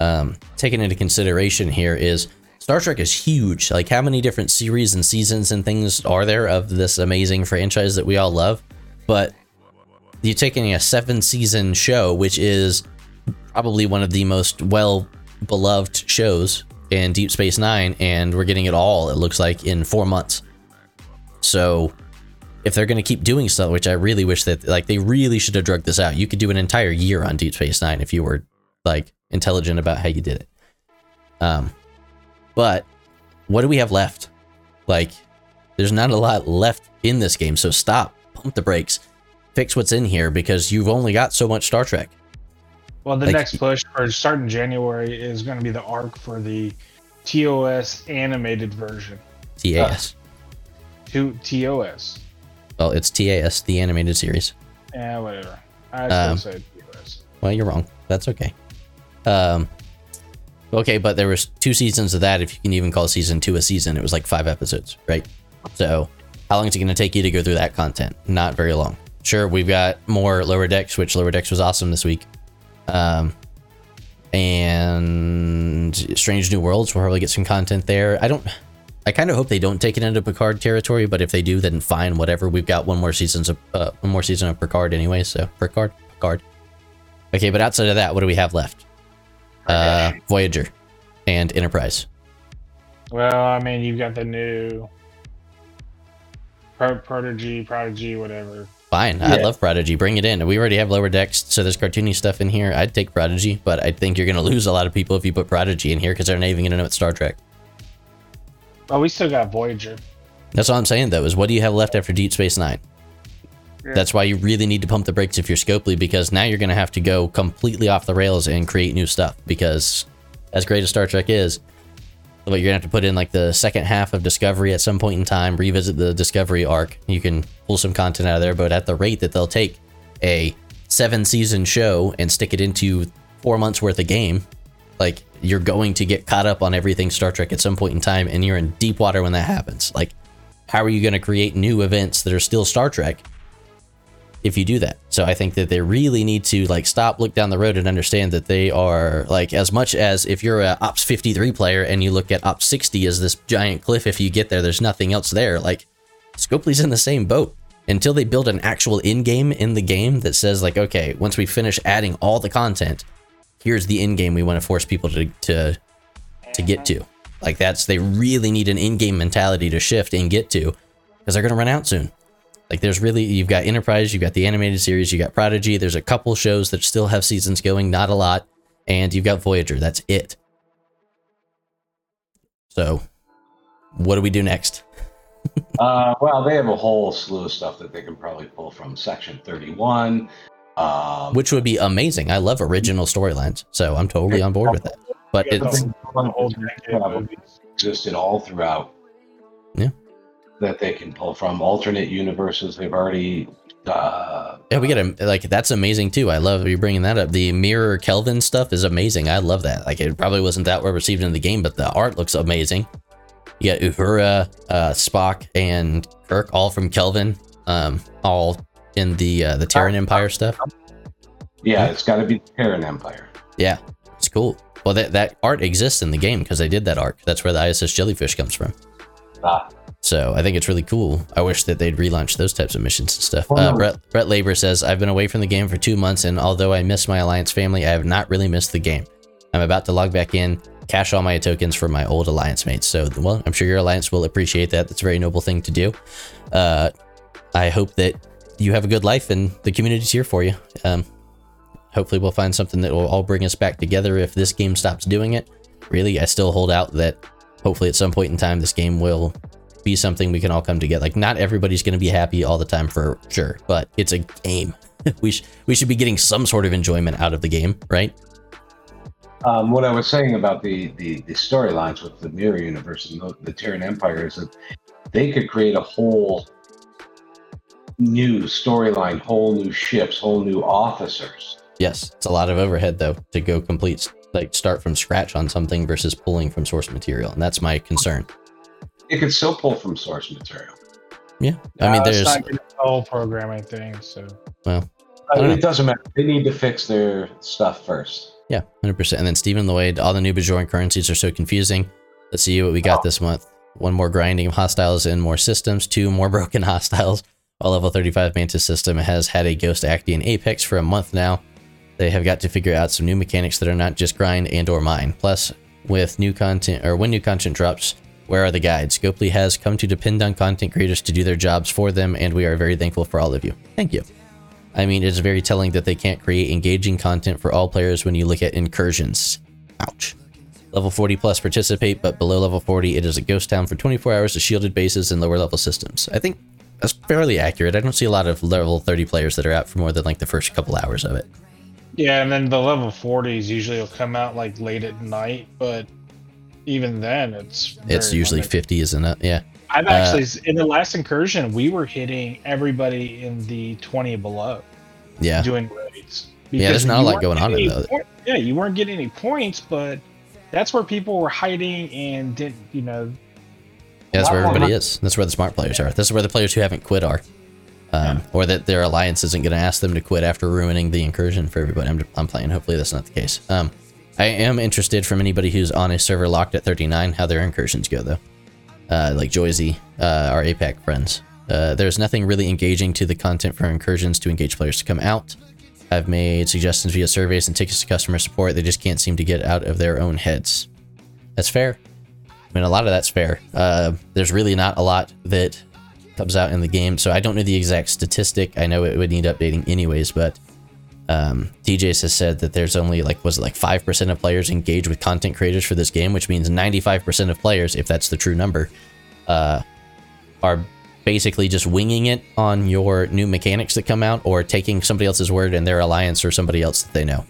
um, taking into consideration here is Star Trek is huge. Like, how many different series and seasons and things are there of this amazing franchise that we all love? But you're taking a seven season show, which is probably one of the most well beloved shows in Deep Space Nine, and we're getting it all, it looks like, in four months. So if they're going to keep doing stuff, which I really wish that like they really should have drugged this out. You could do an entire year on Deep Space Nine if you were like intelligent about how you did it. Um, but what do we have left? Like, there's not a lot left in this game, so stop, pump the brakes, fix what's in here because you've only got so much Star Trek. Well, the Like- next push for starting January is going to be the arc for the TOS animated version. TAS. To TOS. Well, it's TAS, the animated series. Yeah, whatever. I Um, say TOS. Well, you're wrong. That's okay. Um, okay, but there was two seasons of that. If you can even call season two a season, it was like five episodes, right? So, how long is it going to take you to go through that content? Not very long. Sure, we've got more Lower Decks, which Lower Decks was awesome this week. Um, and Strange New Worlds, we'll probably get some content there. I don't. I kind of hope they don't take it into Picard territory, but if they do, then fine, whatever. We've got one more seasons of uh, one more season of Picard anyway, so Picard, Picard. Okay, but outside of that, what do we have left? Uh, Voyager and Enterprise. Well, I mean, you've got the new Pro- Prodigy, Prodigy, whatever. Fine, I love Prodigy. Bring it in. We already have lower decks, so there's cartoony stuff in here. I'd take Prodigy, but I think you're going to lose a lot of people if you put Prodigy in here because they're not even going to know it's Star Trek. Oh, we still got Voyager. That's all I'm saying though. Is what do you have left after Deep Space Nine? Yeah. That's why you really need to pump the brakes if you're Scopely because now you're going to have to go completely off the rails and create new stuff. Because as great as Star Trek is, but you're gonna have to put in like the second half of Discovery at some point in time, revisit the Discovery arc. You can pull some content out of there, but at the rate that they'll take a seven season show and stick it into four months worth of game, like you're going to get caught up on everything Star Trek at some point in time, and you're in deep water when that happens. Like, how are you going to create new events that are still Star Trek if you do that? So I think that they really need to like stop, look down the road, and understand that they are like as much as if you're a Ops 53 player and you look at Ops 60 as this giant cliff. If you get there, there's nothing else there. Like Scopely's in the same boat until they build an actual in game in the game that says like, okay, once we finish adding all the content, here's the end game we want to force people to to to get to. Like that's they really need an in-game mentality to shift and get to because they're gonna run out soon. Like there's really you've got Enterprise, you've got the animated series, you got Prodigy. There's a couple shows that still have seasons going, not a lot, and you've got Voyager. That's it. So, what do we do next? Uh, well, they have a whole slew of stuff that they can probably pull from Section 31. Um, Which would be amazing. I love original storylines, so I'm totally on board with that. But Yeah, it's the whole decade of movies. existed all throughout. Yeah. That they can pull from alternate universes. They've already. Uh, Yeah, we get a like that's amazing too. I love you bringing that up. The mirror Kelvin stuff is amazing. I love that. Like it probably wasn't that well received in the game, but the art looks amazing. You got Uhura, uh, Spock, and Kirk all from Kelvin, um, all in the uh, the Terran Empire stuff. Yeah, it's got to be Terran Empire. Yeah, it's cool. Well, that, that art exists in the game because they did that arc. That's where the ISS jellyfish comes from. Ah, So I think it's really cool. I wish that they'd relaunch those types of missions and stuff. Uh. Brett, Brett Labor says, I've been away from the game for two months, and although I miss my Alliance family, I have not really missed the game. I'm about to log back in, cash all my tokens for my old Alliance mates. So, well, I'm sure your Alliance will appreciate that. That's a very noble thing to do. Uh, I hope that you have a good life and the community's here for you. Um, hopefully, we'll find something that will all bring us back together if this game stops doing it. Really, I still hold out that hopefully at some point in time, this game will be something we can all come together. Like, not everybody's going to be happy all the time for sure, but it's a game. we sh- we should be getting some sort of enjoyment out of the game, right? Um, what I was saying about the the, the storylines with the Mirror Universe and the, the Terran Empire is that they could create a whole new storyline, whole new ships, whole new officers. Yes, it's a lot of overhead though to go complete like start from scratch on something versus pulling from source material, and that's my concern. It could still pull from source material. Yeah, I uh, mean, No, it's there's not gonna the whole programming thing. So well, uh, I mean, it doesn't matter. They need to fix their stuff first. Yeah, hundred percent. And then Stephen Lloyd, all the new Bajoran currencies are so confusing. Let's see what we got Oh. this month. One more grinding of hostiles and more systems. Two more broken hostiles. A level 35 Mantis system has had a Ghost Acti and Apex for a month now. They have got to figure out some new mechanics that are not just grind and or mine. Plus, with new content or when new content drops, where are the guides? Scopely has come to depend on content creators to do their jobs for them, and we are very thankful for all of you. Thank you. I mean, it's very telling that they can't create engaging content for all players when you look at incursions. Ouch. Level 40 plus participate, but below level 40, it is a ghost town for 24 hours of shielded bases and lower level systems. I think that's fairly accurate. I don't see a lot of level 30 players that are out for more than like the first couple hours of it. yeah, and then the level 40s usually will come out like late at night, but even then, it's It's usually limited. 50, isn't it? Yeah. I've uh, actually in the last incursion, we were hitting everybody in the 20 below Yeah. doing raids. Yeah, there's not a lot going on in point- Yeah, you weren't getting any points, but that's where people were hiding and didn't, you know, that's where everybody is. That's where the smart players are. This is where the players who haven't quit are. Um, Or that their alliance isn't going to ask them to quit after ruining the incursion for everybody. I'm, I'm playing. Hopefully, that's not the case. Um, I am interested from anybody who's on a server locked at 39 how their incursions go, though. Uh, like Joyzy, uh, our APAC friends. Uh, there's nothing really engaging to the content for incursions to engage players to come out. I've made suggestions via surveys and tickets to customer support. They just can't seem to get out of their own heads. That's fair. I mean, a lot of that's fair. Uh, there's really not a lot that comes out in the game, so I don't know the exact statistic. I know it would need updating anyways, but um, DJs has said that there's only like was it like five percent of players engage with content creators for this game, which means 95 percent of players, if that's the true number, uh, are basically just winging it on your new mechanics that come out, or taking somebody else's word and their alliance or somebody else that they know,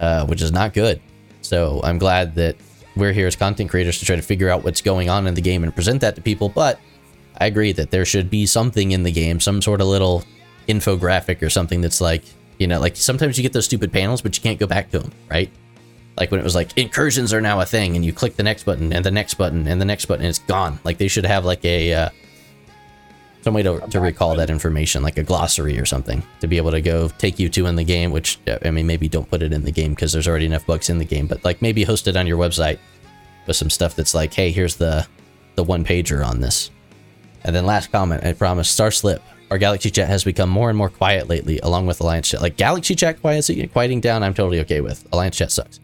uh, which is not good. So I'm glad that we're here as content creators to try to figure out what's going on in the game and present that to people. But I agree that there should be something in the game, some sort of little infographic or something that's like, you know, like sometimes you get those stupid panels, but you can't go back to them, right? Like when it was like incursions are now a thing, and you click the next button and the next button and the next button, and it's gone. Like they should have like a uh, some way to, to recall that information, like a glossary or something, to be able to go take you to in the game. Which uh, I mean, maybe don't put it in the game because there's already enough bugs in the game, but like maybe host it on your website with some stuff that's like, hey, here's the the one pager on this. And then last comment, I promise, Star Slip. Our Galaxy chat has become more and more quiet lately, along with Alliance chat. Like Galaxy chat quiet, quieting down, I'm totally okay with. Alliance chat sucks.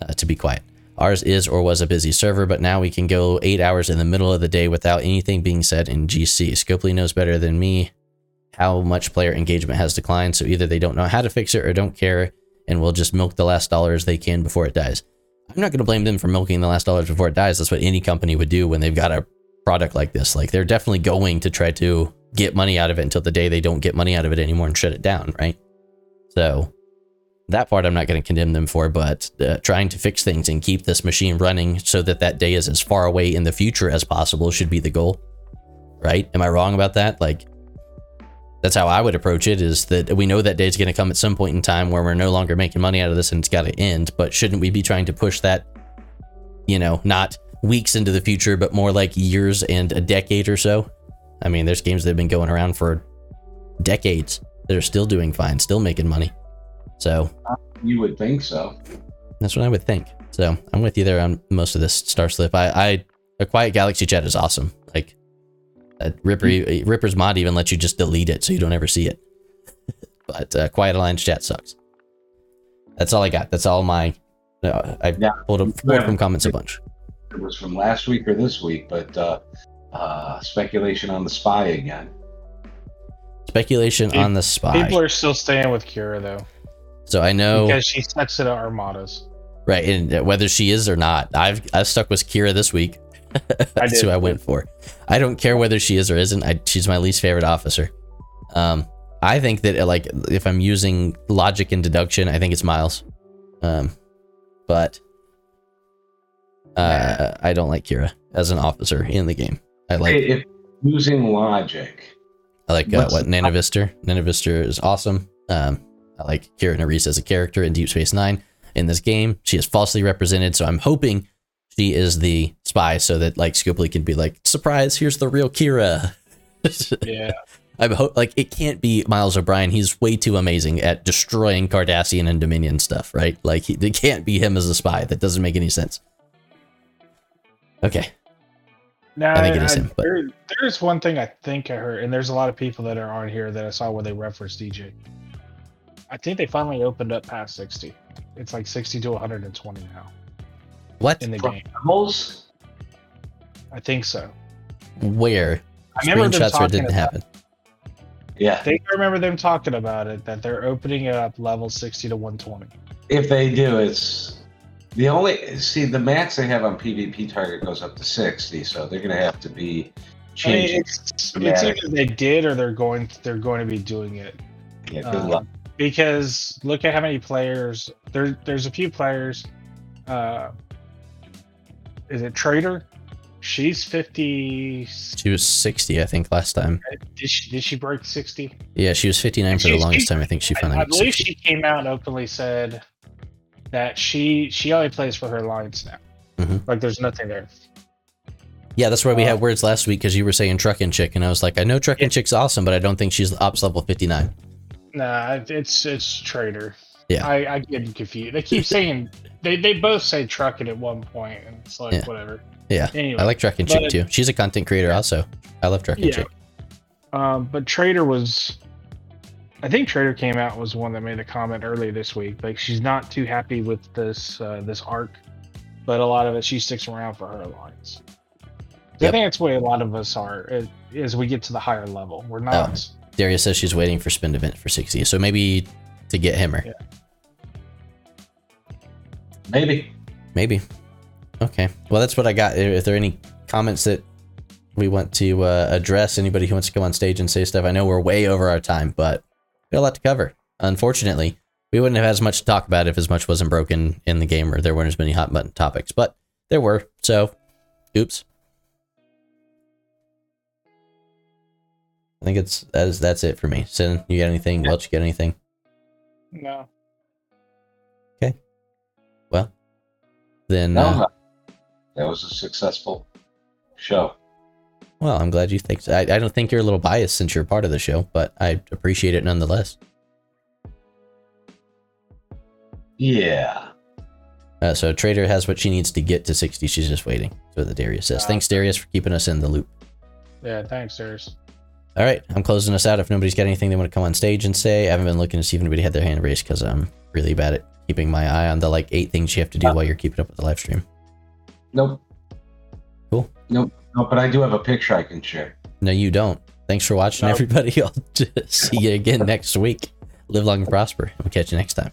Uh, to be quiet. Ours is or was a busy server, but now we can go eight hours in the middle of the day without anything being said in GC. Scopely knows better than me how much player engagement has declined, so either they don't know how to fix it or don't care, and will just milk the last dollars they can before it dies. I'm not going to blame them for milking the last dollars before it dies. That's what any company would do when they've got a product like this. Like they're definitely going to try to get money out of it until the day they don't get money out of it anymore and shut it down, right? So that part I'm not going to condemn them for, but uh, trying to fix things and keep this machine running so that that day is as far away in the future as possible should be the goal, right? Am I wrong about that? Like that's how I would approach it is that we know that day is going to come at some point in time where we're no longer making money out of this and it's got to end, but shouldn't we be trying to push that, you know, not weeks into the future, but more like years and a decade or so? I mean, there's games that have been going around for decades that are still doing fine, still making money. So You would think so. that's what I would think. So I'm with you there on most of this Star Slip. I, I a Quiet Galaxy chat is awesome. Like uh, Ripper, Ripper's mod even lets you just delete it so you don't ever see it. but uh, Quiet Alliance chat sucks. That's all I got. That's all my. Uh, I Yeah. pulled, up, pulled from comments a bunch. It was from last week or this week, but uh, uh, speculation on the spy again. Speculation Peop- on the spy. People are still staying with Kira though, so I know because she sets it at Armadas. right, and whether she is or not, I've I've stuck with Kira this week. That's did who I went for. I don't care whether she is or isn't. I, she's my least favorite officer. Um, I think that uh, like if I'm using logic and deduction, I think it's Miles. Um, but uh, I don't like Kira as an officer in the game. I like Hey, if using logic, I like uh, What's what the- Nana Visitor. Nanovister is awesome. Um, I like Kira Nerys as a character in Deep Space Nine. In this game, she is falsely represented, so I'm hoping she is the spy, so that like Scopely can be like, "Surprise! Here's the real Kira." Yeah, I'm ho- like, it can't be Miles O'Brien. He's way too amazing at destroying Cardassian and Dominion stuff, right? Like, he, it can't be him as a spy. That doesn't make any sense. Okay, now I think it is him, but- there, there's one thing I think I heard, and there's a lot of people that are on here that I saw where they referenced DJ. I think they finally opened up past 60. It's like 60 to 120 now what? in the From- game. levels, I think so. Where? I remember Screenshots where it didn't about- happen. yeah. I think I remember them talking about it that they're opening it up level 60 to 120. If they do, it's the only see the max they have on PvP target goes up to sixty, so they're gonna have to be I mean, it's, it's either they did or they're going they're going to be doing it. yeah, good Um, luck. Because look at how many players there. There's a few players. Uh, is it Trader? She's fifty. She was 60, I think, last time. Did she, did she break sixty? Yeah, she was 59 for the longest time. I think she finally I got believe 60. she came out and openly said that she she only plays for her lines now. Mhm. Like there's nothing there. Yeah, that's why we uh, had words last week because you were saying Truckin' Chick, and I was like, I know Truckin' Yeah. Chick's awesome, but I don't think she's ops level 59. Nah, it's it's Trader. Yeah. I, I get confused. They keep saying they, they both say trucking at one point, and it's like Yeah. whatever. Yeah, Anyway, I like Truckin' Chick too. She's a content creator also. I love Truckin' Yeah. Chick. Um, but Trader was, I think Trader came out was one that made a comment earlier this week. Like she's not too happy with this uh, this arc, but a lot of it she sticks around for her lines. I think that's what a lot of us are as, as we get to the higher level. We're not. Darius says she's waiting for spin event for 60, so maybe to get Himmer. Yeah. Maybe. Maybe. Okay. Well, that's what I got. If there are any comments that we want to uh, address, anybody who wants to come on stage and say stuff, I know we're way over our time, but we got a lot to cover. Unfortunately, we wouldn't have had as much to talk about if as much wasn't broken in the game or there weren't as many hot button topics, but there were. So, oops. I think it's that's that's it for me. Sin, you got anything? Welch, you got anything? No. Okay. Well, then. No, uh, that was a successful show. Well, I'm glad you think so. I, I don't think you're a little biased since you're part of the show, but I appreciate it nonetheless. Yeah. Uh, so Trader has what she needs to get to 60. She's just waiting. That's what the Darius says. Ah. Thanks, Darius, for keeping us in the loop. Yeah. Thanks, Darius. All right, I'm closing us out. If nobody's got anything they want to come on stage and say, I haven't been looking to see if anybody had their hand raised because I'm really bad at keeping my eye on the like eight things you have to do Ah. while you're keeping up with the live stream. Nope. Cool. Nope. No, but I do have a picture I can share. No, you don't. Thanks for watching, No. everybody. I'll see you again next week. Live long and prosper. We'll catch you next time.